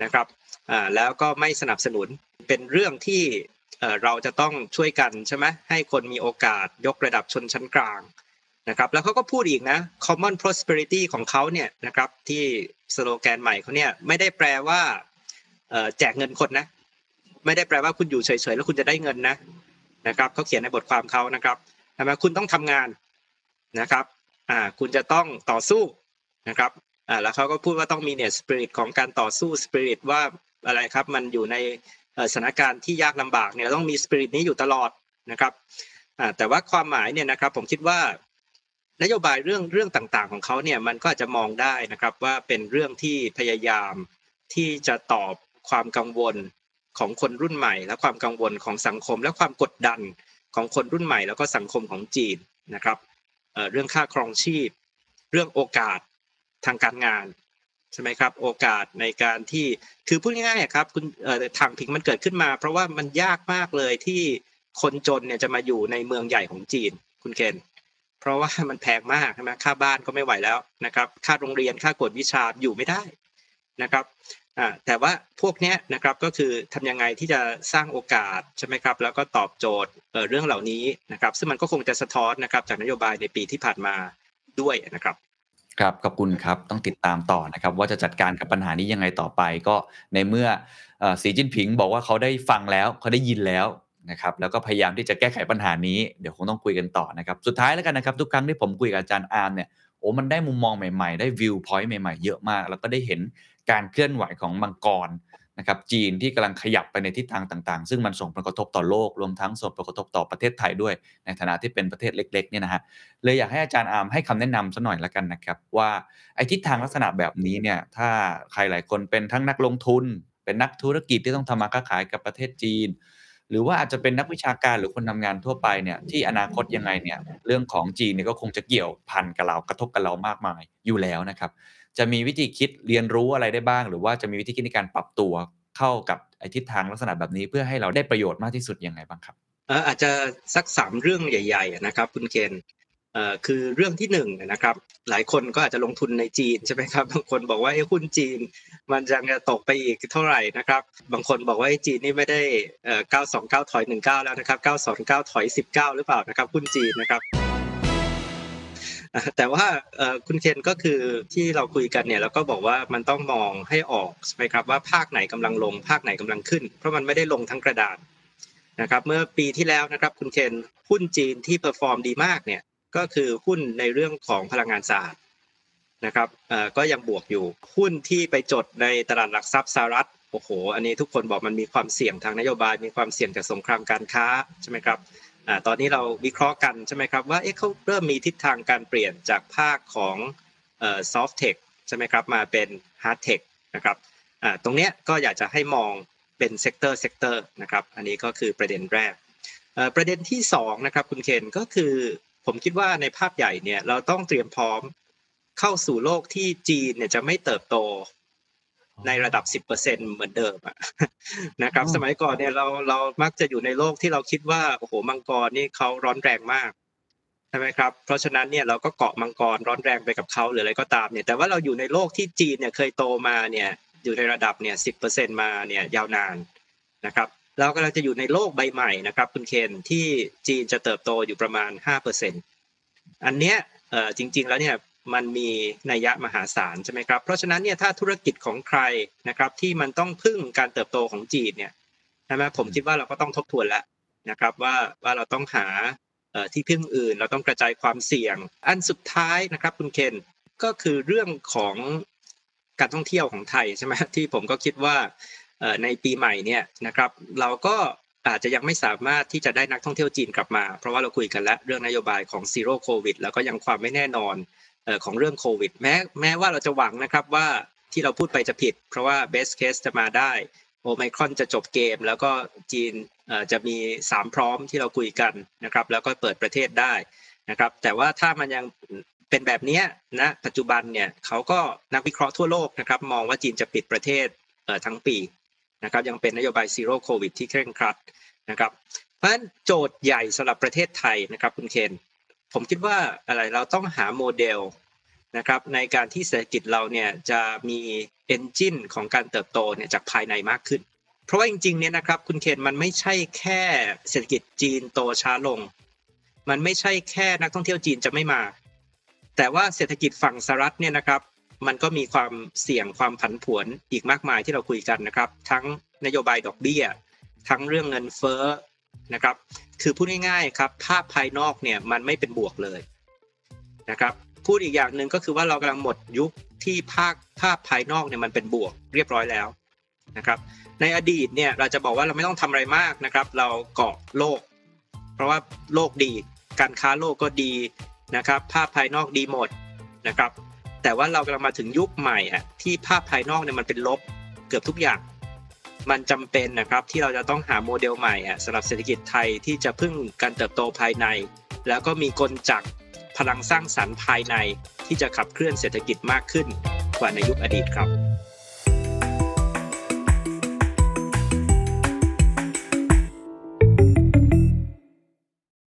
นะครับแล้วก็ไม่สนับสนุนเป็นเรื่องที่เราจะต้องช่วยกันใช่ไหมให้คนมีโอกาสยกระดับชนชั้นกลาง นะครับแล้วเขาก็พูดอีกนะ common prosperity ของเขาเนี่ยนะครับที่สโลแกนใหม่เขาเนี่ยไม่ได้แปลว่าแจกเงินคนนะ ไม่ได้แปลว่าคุณอยู่เฉยๆแล้วคุณจะได้เงินนะนะครับเขาเขียนในบทความเขานะครับใช่ไมคุณต้องทำงานนะครับอ่าคุณจะต้องต่อสู้นะครับอ่าแล้วเขาก็พูดว่าต้องมีเนี่ยสปิริตของการต่อสู้สปิริตว่าอะไรครับมันอยู่ในสถานการณ์ที่ยากลำบากเนี่ยต้องมีสปิริตนี้อยู่ตลอดนะครับอ่าแต่ว่าความหมายเนี่ยนะครับผมคิดว่า นโยบายเรื่องเรื่องต่างๆ ของเขาเนี่ยมันก็อาจจะมองได้นะครับว่าเป็นเรื่องที่พยายามที่จะตอบความกังวลของคนรุ่นใหม่ และความกังวลของสังคม และความกดดันของคนรุ่นใหม่ แล้วก็สังคมของจีนนะครับเรื่องค่าครองชีพ เรื่องโอกาสทางการงานใช่ไหมครับโอกาสในการที่คือพูดง่ายๆครับคุณทางผิงมันเกิดขึ้นมา เพราะว่ามันยากมากเลยที่คนจนเนี่ยจะมาอยู่ในเมืองใหญ่ของจีน คุณเคน เพราะว่ามันแพงมากใช่ไหมค่าบ้านก็ไม่ไหวแล้วนะครับ ค่าโรงเรียนค่ากวดวิชาอยู่ไม่ได้นะครับแต่ว่าพวกนี้นะครับก็คือทำยังไงที่จะสร้างโอกาสใช่ไหมครับแล้วก็ตอบโจทย์เรื่องเหล่านี้นะครับซึ่งมันก็คงจะสะท้อนนะครับจากนโยบายในปีที่ผ่านมาด้วยนะครับครับขอบคุณครับต้องติดตามต่อนะครับ ว่าจะจัดการกับปัญหานี้ยังไงต่อไปก็ในเมื่อเอ่อสีจิ้นผิงบอกว่าเขาได้ฟังแล้วเขาได้ยินแล้ว นะครับแล้วก็พยายามที่จะแก้ไขปัญหานี้เดี๋ยวคงต้องคุยกันต่อนะครับสุดท้ายแล้วกันนะครับทุกครั้งที่ผมคุยกับอาจารย์อาร์มเนี่ยโอ้มันได้มุมมองใหม่ๆ ได้วิวพอยต์ใหม่ๆ เยอะมาก แล้วก็ได้เห็นการเคลื่อนไหวของมังกรนะครับจีนที่กำลังขยับไปในทิศทางต่างๆ ซึ่งมันส่งผลกระทบต่อโลก รวมทั้งส่งผลกระทบต่อประเทศไทยด้วย ในฐานะที่เป็นประเทศเล็กๆเนี่ยนะฮะเลยอยากให้อาจารย์อาร์มให้คำแนะนำสักหน่อยละกันนะครับว่าไอ้ทิศทางลักษณะแบบนี้เนี่ยถ้าใครหลายคนเป็นทั้งนักลงทุน เป็นนักธุรกิจที่ต้องทำมาค้าขายกับประเทศจีน หรือว่าอาจจะเป็นนักวิชาการหรือคนทำงานทั่วไปเนี่ยที่อนาคตยังไงเนี่ยเรื่องของจีนเนี่ยก็คงจะเกี่ยวพันกับเรากระทบกับเรามากมายอยู่แล้วนะครับ จะมีวิธีคิดเรียนรู้อะไรได้บ้าง หรือว่าจะมีวิธีคิดในการปรับตัวเข้ากับไอทิศทางลักษณะแบบนี้เพื่อให้เราได้ประโยชน์มากที่สุดยังไงบ้างครับเอออาจจะสักสามเรื่องใหญ่ ๆ นะครับ คุณเคนเอ่อ คือเรื่องที่หนึ่งนะครับ หลายคนก็อาจจะลงทุนในจีนใช่ไหมครับบางคนบอกว่าไอ้หุ้นจีน มันจะตกไปอีกเท่าไหร่นะครับ บางคนบอกว่าไอ้จีนนี่ไม่ได้เก้าสอ่อ929ถอย19แล้วนะครับ929ถอย19หรือเปล่านะครับหุ้นจีนนะครับแต่ว่าคุณเคนก็คือที่เราคุยกันเนี่ยเราก็บอกว่ามันต้องมองให้ออกใช่ไหมครับว่าภาคไหนกำลังลง ภาคไหนกำลังขึ้น เพราะมันไม่ได้ลงทั้งกระดานนะครับ เมื่อปีที่แล้วนะครับคุณเคนหุ้นจีนที่ perform ดีมากเนี่ย ก็คือหุ้นในเรื่องของพลังงานสะอาดนะครับก็ยังบวกอยู่หุ้นที่ไปจดในตลาดหลักทรัพย์สหรัฐโอ้โห อันนี้ทุกคนบอกมันมีความเสี่ยงทางนโยบาย มีความเสี่ยงจากสงครามการค้าใช่ไหมครับตอนนี้เราวิเคราะห์กันใช่ไหมครับว่าเอ๊ะเขาเริ่มมีทิศทางการเปลี่ยนจากภาคของเอ่อ soft tech ใช่ไหมครับมาเป็น hard tech นะครับตรงเนี้ยก็อยากจะให้มองเป็น sector sector นะครับอันนี้ก็คือประเด็นแรกประเด็นที่สองนะครับคุณเคนก็คือ ผมคิดว่าในภาพใหญ่เนี่ยเราต้องเตรียมพร้อมเข้าสู่โลกที่จีนเนี่ยจะไม่เติบโตในระดับ 10%เหมือนเดิมอะนะครับอ๋อสมัยก่อนเนี่ยเราเรามักจะอยู่ในโลกที่เราคิดว่าโอ้โหมังกรนี่เขาร้อนแรงมากใช่ไหมครับ เพราะฉะนั้นเนี่ยเราก็เกาะมังกรร้อนแรงไปกับเขาหรืออะไรก็ตามเนี่ย แต่ว่าเราอยู่ในโลกที่จีนเนี่ยเคยโตมาเนี่ยอยู่ในระดับเนี่ยสิมาเนี่ยยาวนานนะครับ เรากำลังจะอยู่ในโลกใบใหม่นะครับคุณเคนที่จีนจะเติบโตอยู่ประมาณ 5%อันเนี้ยจริง ๆ แล้วเนี่ยมันมีนัยยะมหาศาลใช่ไหมครับ เพราะฉะนั้นเนี่ยถ้าธุรกิจของใครนะครับที่มันต้องพึ่งการเติบโตของจีนเนี่ยใช่ไหมผมคิดว่าเราก็ต้องทบทวนแล้วนะครับว่าว่าเราต้องหาที่พึ่งอื่น เราต้องกระจายความเสี่ยง อันสุดท้ายนะครับคุณเคนก็คือเรื่องของการท่องเที่ยวของไทยใช่ไหมที่ผมก็คิดว่า ในปีใหม่เนี่ยนะครับเราก็อาจจะยังไม่สามารถที่จะได้นักท่องเที่ยวจีนกลับมา เพราะว่าเราคุยกันแล้วเรื่องนโยบายของซีโร่โควิดแล้วก็ยังความไม่แน่นอนของเรื่องโควิดแม้แม้ว่าเราจะหวังนะครับว่าที่เราพูดไปจะผิด เพราะว่า best case จะมาได้โอไมครอนจะจบเกม แล้วก็จีนจะมีสามพร้อมที่เราคุยกันนะครับแล้วก็เปิดประเทศได้นะครับแต่ว่าถ้ามันยังเป็นแบบนี้นะปัจจุบันเนี่ยเขาก็นักวิเคราะห์ทั่วโลกนะครับมองว่าจีนจะปิดประเทศทั้งปี นะครับยังเป็นนโยบาย zero covid ที่เคร่งครัดนะครับเพราะฉะนั้นโจทย์ใหญ่สำหรับประเทศไทยนะครับคุณเคนผมคิดว่าอะไรเราต้องหาโมเดลนะครับในการที่เศรษฐกิจเราเนี่ยจะมี engine ของการเติบโตเนี่ยจากภายในมากขึ้น เพราะว่าจริงๆเนี่ยนะครับคุณเคนมันไม่ใช่แค่เศรษฐกิจจีนโตช้าลง มันไม่ใช่แค่นักท่องเที่ยวจีนจะไม่มา แต่ว่าเศรษฐกิจฝั่งสหรัฐเนี่ยนะครับ มันก็มีความเสี่ยงความผันผวนอีกมากมายที่เราคุยกันนะครับ ทั้งนโยบายดอกเบี้ย ทั้งเรื่องเงินเฟ้อนะครับ คือพูดง่ายๆครับ ภาพภายนอกเนี่ยมันไม่เป็นบวกเลยนะครับพูดอีกอย่างหนึ่งก็คือว่าเรากำลังหมดยุคที่ภาคภาพภายนอกเนี่ยมันเป็นบวกเรียบร้อยแล้วนะครับ ในอดีตเนี่ยเราจะบอกว่าเราไม่ต้องทำอะไรมากนะครับ เราเกาะโลก เพราะว่าโลกดี การค้าโลกก็ดีนะครับ ภาพภายนอกดีหมดนะครับ แต่ว่าเรากำลังมาถึงยุคใหม่อะที่ภาพภายนอกเนี่ยมันเป็นลบเกือบทุกอย่าง มันจำเป็นนะครับที่เราจะต้องหาโมเดลใหม่อะสำหรับเศรษฐกิจไทยที่จะพึ่งการเติบโตภายใน แล้วก็มีกลจักรพลังสร้างสรรค์ภายในที่จะขับเคลื่อนเศรษฐกิจมากขึ้นกว่าในยุคอดีตครับ